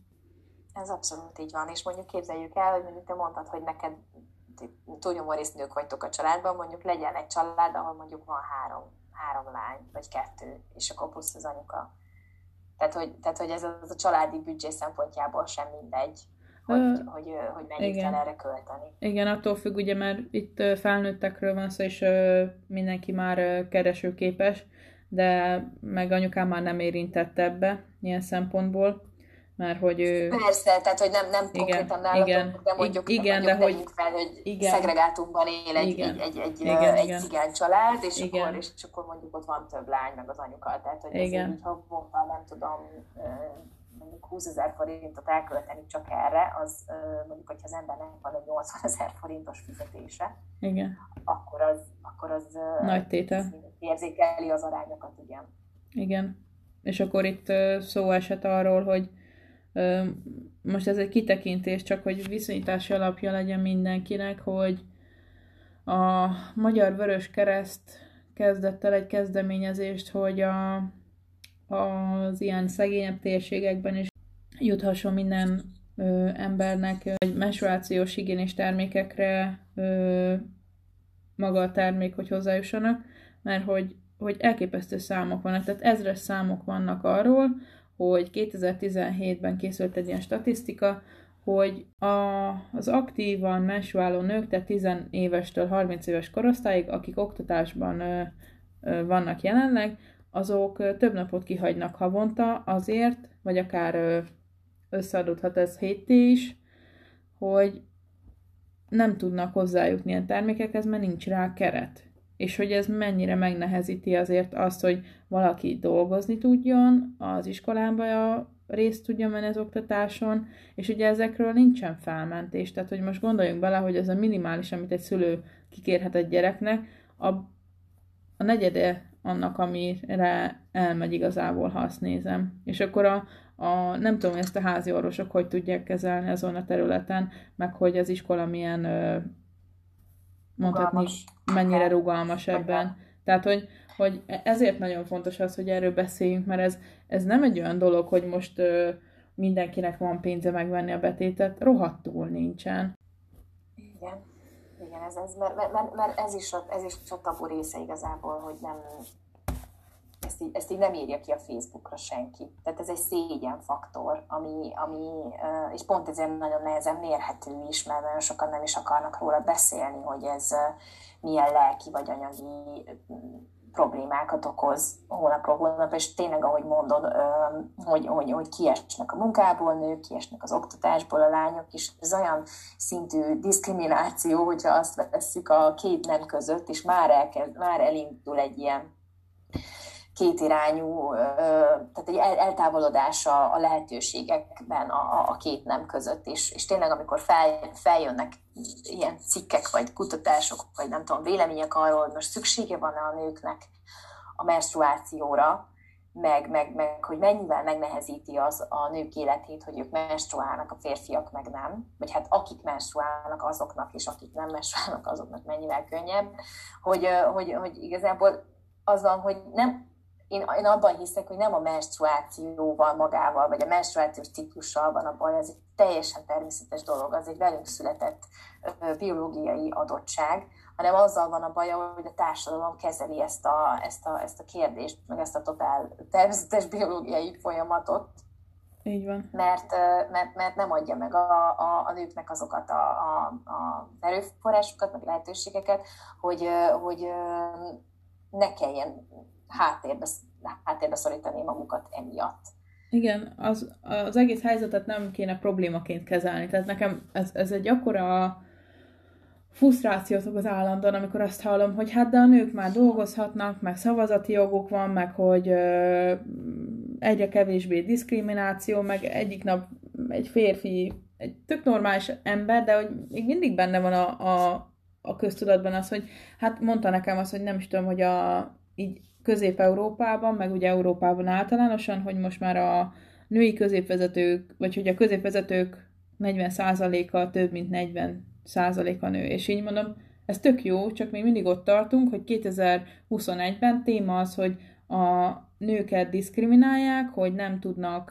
Ez abszolút így van, és mondjuk képzeljük el, hogy mondjuk te mondtad, hogy neked túlnyomó részt nők vagytok a családban, mondjuk legyen egy család, ahol mondjuk van három, három lány, vagy kettő, és akkor plusz az anyuka. Tehát, hogy, tehát, hogy ez az a családi büdzsé szempontjából sem mindegy, hogy, uh, hogy, hogy mennyit igen. kell erre költeni. Igen, attól függ, ugye, mert itt felnőttekről van szó, és mindenki már keresőképes, de meg anyukám már nem érintett ebbe ilyen szempontból, mert hogy ő... Persze, tehát hogy nem, nem igen, konkrétan nálatok, igen, de mondjuk, igen, mondjuk de hogy, fel, hogy igen, szegregátumban él egy, igen, egy, egy, egy, igen, egy igen. cigány család, és igen. akkor, és akkor mondjuk ott van több lány, meg az anyuka, tehát hogy igen. így havonta nem tudom mondjuk 20 ezer forintot elkölteni csak erre, az mondjuk, hogyha az embernek van egy 80 ezer forintos fizetése, igen. akkor az, akkor az nagy tétel. érzékeli az arányokat, igen. Igen. És akkor itt szó esett arról, hogy most ez egy kitekintés, csak hogy viszonyítási alapja legyen mindenkinek, hogy a Magyar Vörös Kereszt kezdett el egy kezdeményezést, hogy a az ilyen szegényebb térségekben is juthasson minden ö, embernek egy menstruációs higiénés termékekre ö, maga a termék, hogy hozzájussanak, mert hogy, hogy elképesztő számok vannak, tehát ezres számok vannak arról, hogy 2017-ben készült egy ilyen statisztika, hogy a, az aktívan menstruáló nők, tehát 10 évestől 30 éves korosztályig, akik oktatásban ö, ö, vannak jelenleg, azok több napot kihagynak havonta azért, vagy akár összeadódhat ez hétté is, hogy nem tudnak hozzájutni a termékekhez, mert nincs rá keret. És hogy ez mennyire megnehezíti azért azt, hogy valaki dolgozni tudjon, az iskolába részt tudjon menni az oktatáson, és ugye ezekről nincsen felmentés. Tehát, hogy most gondoljunk bele, hogy ez a minimális, amit egy szülő kikérhet egy gyereknek, a, a negyede annak, amire elmegy igazából, ha azt nézem. És akkor a, a, nem tudom, ezt a házi orvosok hogy tudják kezelni azon a területen, meg hogy az iskola milyen mondhatni, rugalmas. mennyire rugalmas ebben. Tehát, hogy, hogy ezért nagyon fontos az, hogy erről beszéljünk, mert ez, ez nem egy olyan dolog, hogy most ö, mindenkinek van pénze megvenni a betétet, rohadtul nincsen. Igen, igen, ez, ez mert, mert, mert ez, is a, ez is a tabu része igazából, hogy nem, ezt így, ezt így nem írja ki a Facebookra senki. Tehát ez egy szégyen faktor, ami, ami és pont ezért nagyon nehezen mérhető is, mert nagyon sokan nem is akarnak róla beszélni, hogy ez milyen lelki vagy anyagi problémákat okoz hónapról hónapra, és tényleg, ahogy mondod, hogy, hogy, hogy kiesnek a munkából nők, kiesnek az oktatásból a lányok, és ez olyan szintű diszkrimináció, hogyha azt vesszük a két nem között, és már, elkezd, már elindul egy ilyen kétirányú, tehát egy eltávolodása a lehetőségekben a, két nem között, és, és tényleg amikor fel, feljönnek ilyen cikkek, vagy kutatások, vagy nem tudom, vélemények arról, hogy most szüksége van a nőknek a menstruációra, meg, meg, meg hogy mennyivel megnehezíti az a nők életét, hogy ők menstruálnak, a férfiak meg nem, vagy hát akik menstruálnak azoknak, és akik nem menstruálnak azoknak mennyivel könnyebb, hogy, hogy, hogy igazából azzal, hogy nem, én, én abban hiszek, hogy nem a menstruációval magával, vagy a menstruációs ciklussal van a baj, ez egy teljesen természetes dolog, az egy velünk született biológiai adottság, hanem azzal van a baja, hogy a társadalom kezeli ezt a, ezt a, ezt a kérdést, meg ezt a totál természetes biológiai folyamatot. Így van. Mert, mert, mert nem adja meg a, a, a nőknek azokat a, a, a erőforrásokat, meg lehetőségeket, hogy, hogy ne kelljen háttérbe, háttérbe szorítani magukat emiatt. Igen, az, az egész helyzetet nem kéne problémaként kezelni. Tehát nekem ez, ez egy akkora frusztrációt az állandóan, amikor azt hallom, hogy hát de a nők már dolgozhatnak, meg szavazati joguk van, meg hogy ö, egyre kevésbé diszkrimináció, meg egyik nap egy férfi, egy tök normális ember, de hogy még mindig benne van a, a, a köztudatban az, hogy hát mondta nekem azt, hogy nem is tudom, hogy a, így Közép-Európában, meg ugye Európában általánosan, hogy most már a női középvezetők, vagy hogy a középvezetők 40%-a több, mint 40%-a nő. És így mondom, ez tök jó, csak még mindig ott tartunk, hogy 2021-ben téma az, hogy a nőket diszkriminálják, hogy nem tudnak,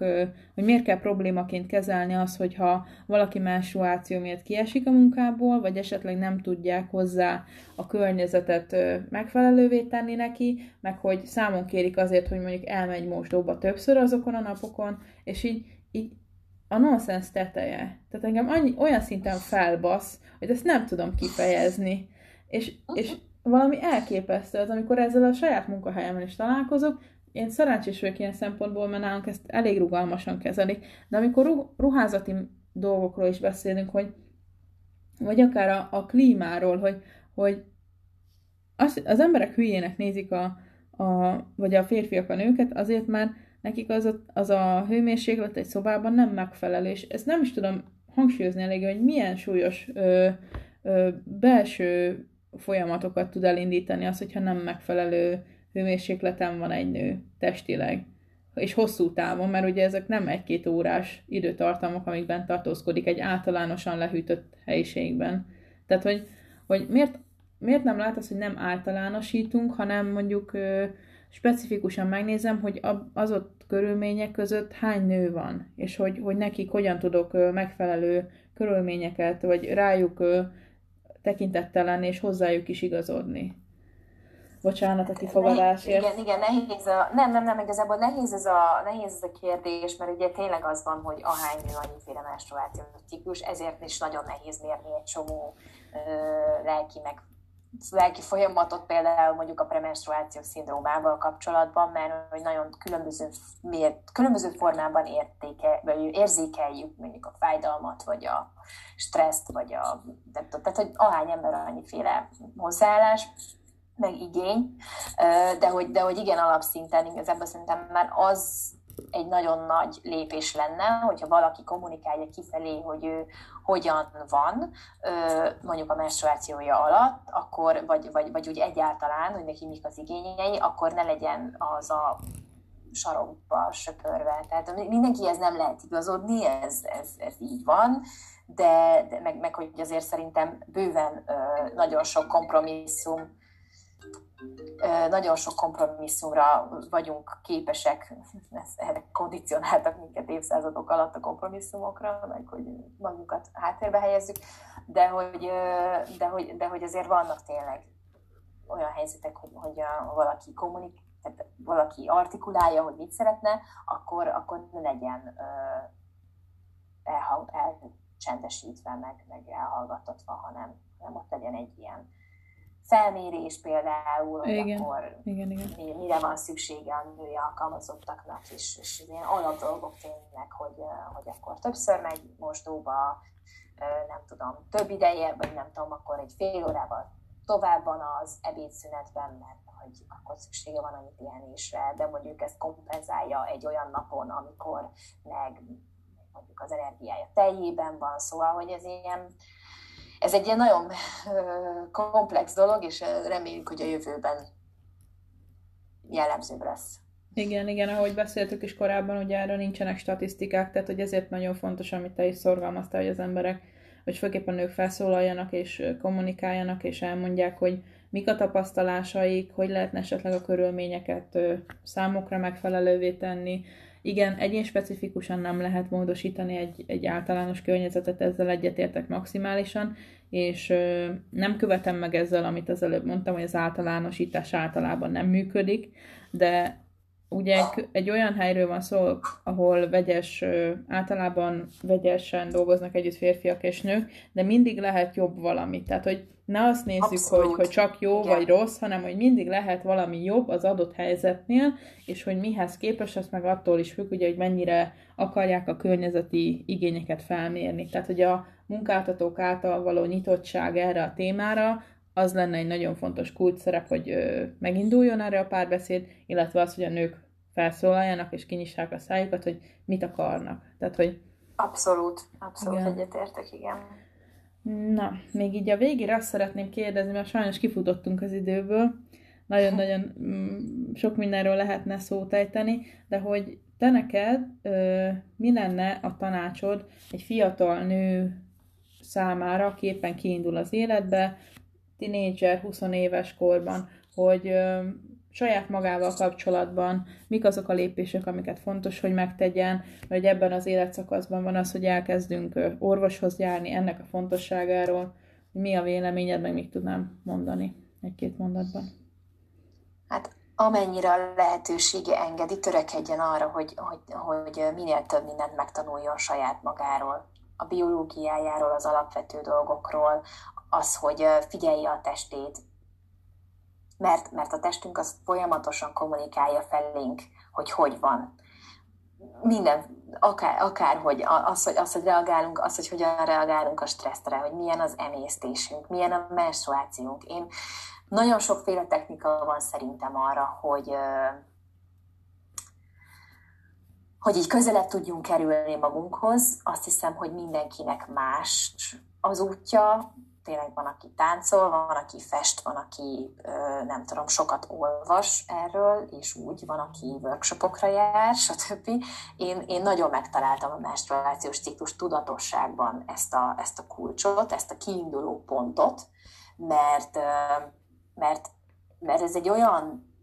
hogy miért kell problémaként kezelni az, hogyha valaki menstruáció miatt kiesik a munkából, vagy esetleg nem tudják hozzá a környezetet megfelelővé tenni neki, meg hogy számon kérik azért, hogy mondjuk elmegy mosdóba többször azokon a napokon, és így, így a nonsens teteje. Tehát engem annyi, olyan szinten felbasz, hogy ezt nem tudom kifejezni. És, és valami elképesztő az, amikor ezzel a saját munkahelyemen is találkozok, én szerencsés vagyok ilyen szempontból, mert nálunk ezt elég rugalmasan kezelik, de amikor ruházati dolgokról is beszélünk, hogy vagy akár a, a klímáról, hogy, hogy az, az emberek hülyének nézik a, a, vagy a férfiak a nőket, azért mert nekik az a, az a hőmérséklet egy szobában nem megfelelő, és ezt nem is tudom hangsúlyozni elég, hogy milyen súlyos ö, ö, belső folyamatokat tud elindítani az, hogyha nem megfelelő hőmérsékleten van egy nő testileg. És hosszú távon, mert ugye ezek nem egy-két órás időtartamok, amikben tartózkodik egy általánosan lehűtött helyiségben. Tehát, hogy, hogy miért, miért nem lát az, hogy nem általánosítunk, hanem mondjuk ö, specifikusan megnézem, hogy az ott körülmények között hány nő van, és hogy, hogy nekik hogyan tudok megfelelő körülményeket, vagy rájuk tekintettel lenni, és hozzájuk is igazodni. Bocsánat a kifogadásért. Igen, igen, nehéz a, nem, nem, nem, igazából nehéz ez, a, nehéz ez a kérdés, mert ugye tényleg az van, hogy ahány nő annyiféle menstruációs ciklus, ezért is nagyon nehéz mérni egy csomó ö, lelki meg lelki folyamatot például mondjuk a premenstruáció szindrómával kapcsolatban, mert hogy nagyon különböző, miért, különböző formában értéke, vagy érzékeljük mondjuk a fájdalmat, vagy a stresszt, vagy a, tehát, hogy ahány ember annyiféle hozzáállás, meg igény, de hogy, de hogy igen, alapszinten igazából szerintem már az egy nagyon nagy lépés lenne, hogyha valaki kommunikálja kifelé, hogy ő hogyan van, mondjuk a menstruációja alatt, akkor, vagy, vagy, vagy úgy egyáltalán, hogy neki mik az igényei, akkor ne legyen az a sarokba söpörve. Tehát mindenkihez nem lehet igazodni, ez, ez, ez így van, de, de meg, meg hogy azért szerintem bőven nagyon sok kompromisszum nagyon sok kompromisszumra vagyunk képesek, erre kondicionáltak minket évszázadok alatt a kompromisszumokra, meg hogy magunkat háttérbe helyezzük, de hogy, de hogy, de hogy azért vannak tényleg olyan helyzetek, hogy, hogy a, valaki kommunik, tehát valaki artikulálja, hogy mit szeretne, akkor, akkor ne legyen elcsendesítve, meg, meg elhallgattatva, hanem, hanem ott legyen egy ilyen felmérés például, hogy igen, akkor igen, igen. mire van szüksége a női alkalmazottaknak, és, és ilyen alap dolgok tényleg, hogy, hogy akkor többször megy mosdóba, nem tudom, több ideje, vagy nem tudom, akkor egy fél órával tovább van az ebédszünetben, mert hogy akkor szüksége van annyi pihenésre, de mondjuk ezt kompenzálja egy olyan napon, amikor meg mondjuk az energiája teljében van, szóval, hogy ez ilyen, ez egy ilyen nagyon komplex dolog, és reméljük, hogy a jövőben jellemzőbb lesz. Igen, igen, ahogy beszéltük is korábban, ugye erről nincsenek statisztikák, tehát hogy ezért nagyon fontos, amit te is szorgalmaztál, hogy az emberek, hogy főképpen nők felszólaljanak és kommunikáljanak, és elmondják, hogy mik a tapasztalásaik, hogy lehetne esetleg a körülményeket számokra megfelelővé tenni, igen, egyén specifikusan nem lehet módosítani egy, egy általános környezetet, ezzel egyetértek maximálisan, és ö, nem követem meg ezzel, amit az előbb mondtam, hogy az általánosítás általában nem működik, de ugye egy, egy olyan helyről van szó, ahol vegyes, általában vegyesen dolgoznak együtt férfiak és nők, de mindig lehet jobb valami. Tehát, hogy ne azt nézzük, hogy, hogy csak jó Igen. vagy rossz, hanem hogy mindig lehet valami jobb az adott helyzetnél, és hogy mihez képes, az meg attól is függ, ugye, hogy mennyire akarják a környezeti igényeket felmérni. Tehát, hogy a munkáltatók által való nyitottság erre a témára, az lenne egy nagyon fontos kult szerep, hogy ö, meginduljon erre a párbeszéd, illetve az, hogy a nők felszólaljanak és kinyissák a szájukat, hogy mit akarnak. Tehát, hogy... Abszolút, abszolút igen. egyetértek, igen. Na, még így a végére azt szeretném kérdezni, mert sajnos kifutottunk az időből, nagyon-nagyon mm, sok mindenről lehetne szót ejteni, de hogy te neked ö, mi lenne a tanácsod egy fiatal nő számára, aki éppen kiindul az életbe, tinédzser, 20 éves korban, hogy ö, saját magával kapcsolatban mik azok a lépések, amiket fontos, hogy megtegyen, vagy ebben az életszakaszban van az, hogy elkezdünk orvoshoz járni, ennek a fontosságáról, mi a véleményed, meg még tudnám mondani egy-két mondatban. Hát amennyire a lehetősége engedi, törekedjen arra, hogy, hogy, hogy minél több mindent megtanuljon saját magáról, a biológiájáról, az alapvető dolgokról, az, hogy figyelje a testét, mert, mert a testünk az folyamatosan kommunikálja felénk, hogy hogy van. Minden, akár, akár hogy az, hogy az, hogy reagálunk, az, hogy hogyan reagálunk a stresszre, hogy milyen az emésztésünk, milyen a menstruációnk. Én nagyon sokféle technika van szerintem arra, hogy hogy így közelebb tudjunk kerülni magunkhoz. Azt hiszem, hogy mindenkinek más az útja, tényleg van, aki táncol, van, aki fest, van, aki nem tudom, sokat olvas erről, és úgy van, aki workshopokra jár, stb. Én, én nagyon megtaláltam a menstruációs ciklus tudatosságban ezt a, ezt a kulcsot, ezt a kiinduló pontot, mert, mert, mert ez egy olyan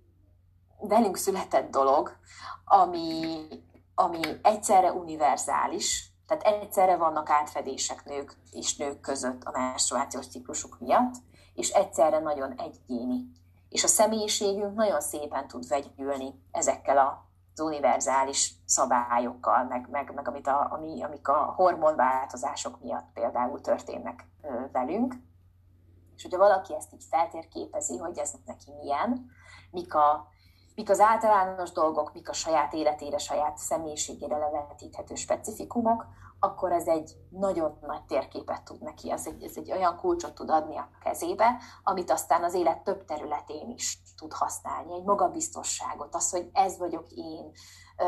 velünk született dolog, ami, ami egyszerre univerzális, tehát egyszerre vannak átfedések nők és nők között a menstruációs ciklusuk miatt, és egyszerre nagyon egyéni. És a személyiségünk nagyon szépen tud vegyülni ezekkel az univerzális szabályokkal, meg, meg, meg amit a, ami, amik a hormonváltozások miatt például történnek velünk. És hogyha valaki ezt így feltérképezi, hogy ez neki milyen, mik a mik az általános dolgok, mik a saját életére, saját személyiségére levetíthető specifikumok, akkor ez egy nagyon nagy térképet tud neki, ez egy, ez egy olyan kulcsot tud adni a kezébe, amit aztán az élet több területén is tud használni. Egy magabiztosságot, az, hogy ez vagyok én, ö,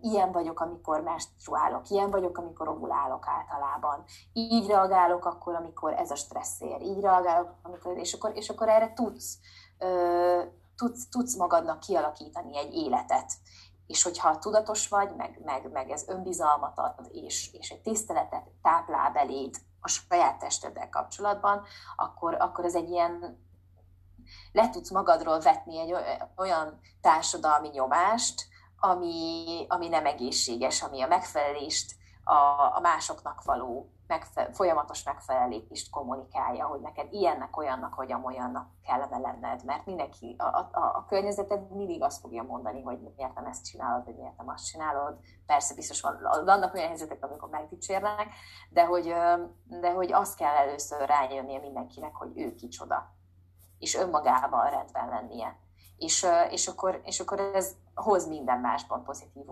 ilyen vagyok, amikor menstruálok, ilyen vagyok, amikor ovulálok általában, így reagálok akkor, amikor ez a stressz ér, így reagálok, amikor, és akkor, és akkor erre tudsz ö, tudsz, tudsz magadnak kialakítani egy életet. És hogyha tudatos vagy, meg, meg, meg ez önbizalmat ad, és, és egy tiszteletet táplál beléd a saját testeddel kapcsolatban, akkor, akkor ez egy ilyen le tudsz magadról vetni egy olyan társadalmi nyomást, ami, ami nem egészséges, ami a megfelelést, a, a másoknak való megfe- folyamatos megfelelést kommunikálja, hogy neked ilyennek, olyannak vagy amolyannak kellene lenned, mert mindenki, a, a, a környezeted mindig azt fogja mondani, hogy miért nem ezt csinálod, vagy miért nem azt csinálod. Persze biztos van, vannak olyan helyzetek, amikor megdicsérnek, de hogy, de hogy azt kell először rájönnie mindenkinek, hogy ő kicsoda, és önmagával rendben lennie. És, és, akkor, és akkor ez hoz minden másban pozitív,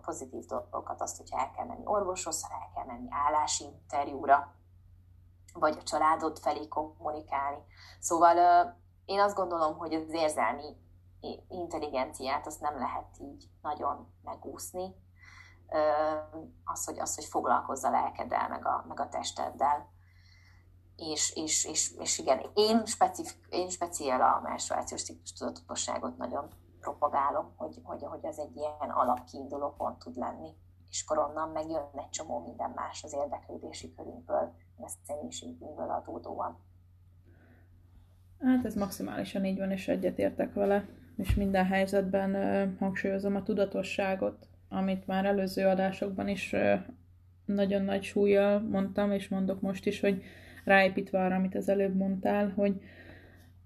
pozitív dolgokat, azt, hogyha el kell menni orvoshoz, el kell menni állásinterjúra, vagy a családod felé kommunikálni. Szóval én azt gondolom, hogy az érzelmi intelligenciát azt nem lehet így nagyon megúszni. Az, hogy, az, hogy foglalkozz a lelkeddel, meg a, meg a testeddel. És, és, és, és igen, én, specif, én speciál a menstruációs ciklus tudatosságot nagyon propagálom, hogy, hogy, hogy az egy ilyen alapkiinduló pont tud lenni. És akkor onnan megjön egy csomó minden más az érdeklődési körünkből, a személyiségünkből adódóan. Hát ez maximálisan így van, és egyetértek vele, és minden helyzetben ö, hangsúlyozom a tudatosságot, amit már előző adásokban is ö, nagyon nagy súlyjal mondtam, és mondok most is, hogy ráépítve arra, amit az előbb mondtál, hogy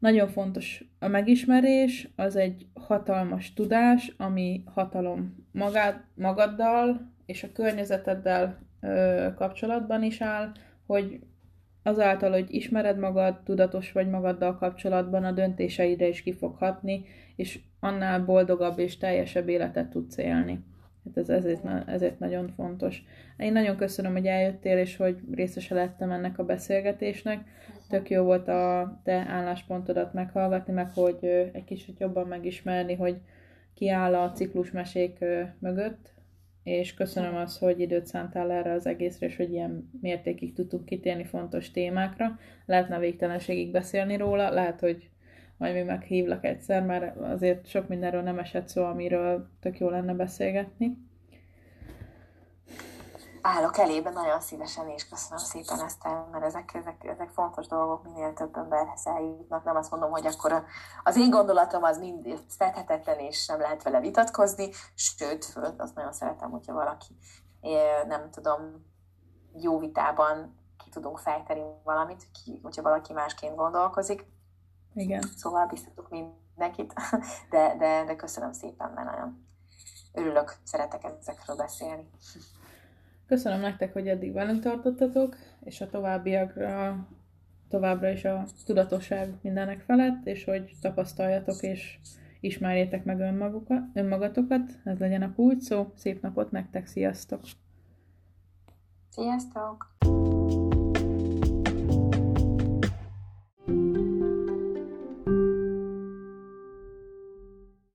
nagyon fontos a megismerés, az egy hatalmas tudás, ami hatalom magád, magaddal és a környezeteddel ö, kapcsolatban is áll, hogy azáltal, hogy ismered magad, tudatos vagy magaddal kapcsolatban, a döntéseidre is ki fog hatni, és annál boldogabb és teljesebb életet tudsz élni. Hát ez ezért, ezért nagyon fontos. Én nagyon köszönöm, hogy eljöttél, és hogy részese lettem ennek a beszélgetésnek. Tök jó volt a te álláspontodat meghallgatni, meg hogy egy kicsit jobban megismerni, hogy ki áll a ciklusmesék mögött, és köszönöm azt, hogy időt szántál erre az egészre, és hogy ilyen mértékig tudtunk kitérni fontos témákra. Lehetne végtelenségig beszélni róla, lehet, hogy majd még meghívlak egyszer, mert azért sok mindenről nem esett szó, amiről tök jó lenne beszélgetni állok elébe nagyon szívesen, és köszönöm szépen ezt, mert ezek, ezek, ezek fontos dolgok, minél több emberhez eljutnak. Nem azt mondom, hogy akkor az én gondolatom az mind fethetetlen, és nem lehet vele vitatkozni, sőt, föl, azt nagyon szeretem, hogyha valaki, nem tudom, jó vitában ki tudunk fejteni valamit, ki, hogyha valaki másként gondolkozik. Igen. Szóval biztatok mindenkit, de, de, de köszönöm szépen, mert nagyon örülök, szeretek ezekről beszélni. Köszönöm nektek, hogy eddig velünk tartottatok, és a továbbiakra továbbra is a tudatosság mindenek felett, és hogy tapasztaljatok és ismerjétek meg önmagukat, önmagatokat. Ez legyen a kulcs szó. Szép napot nektek, sziasztok! Sziasztok!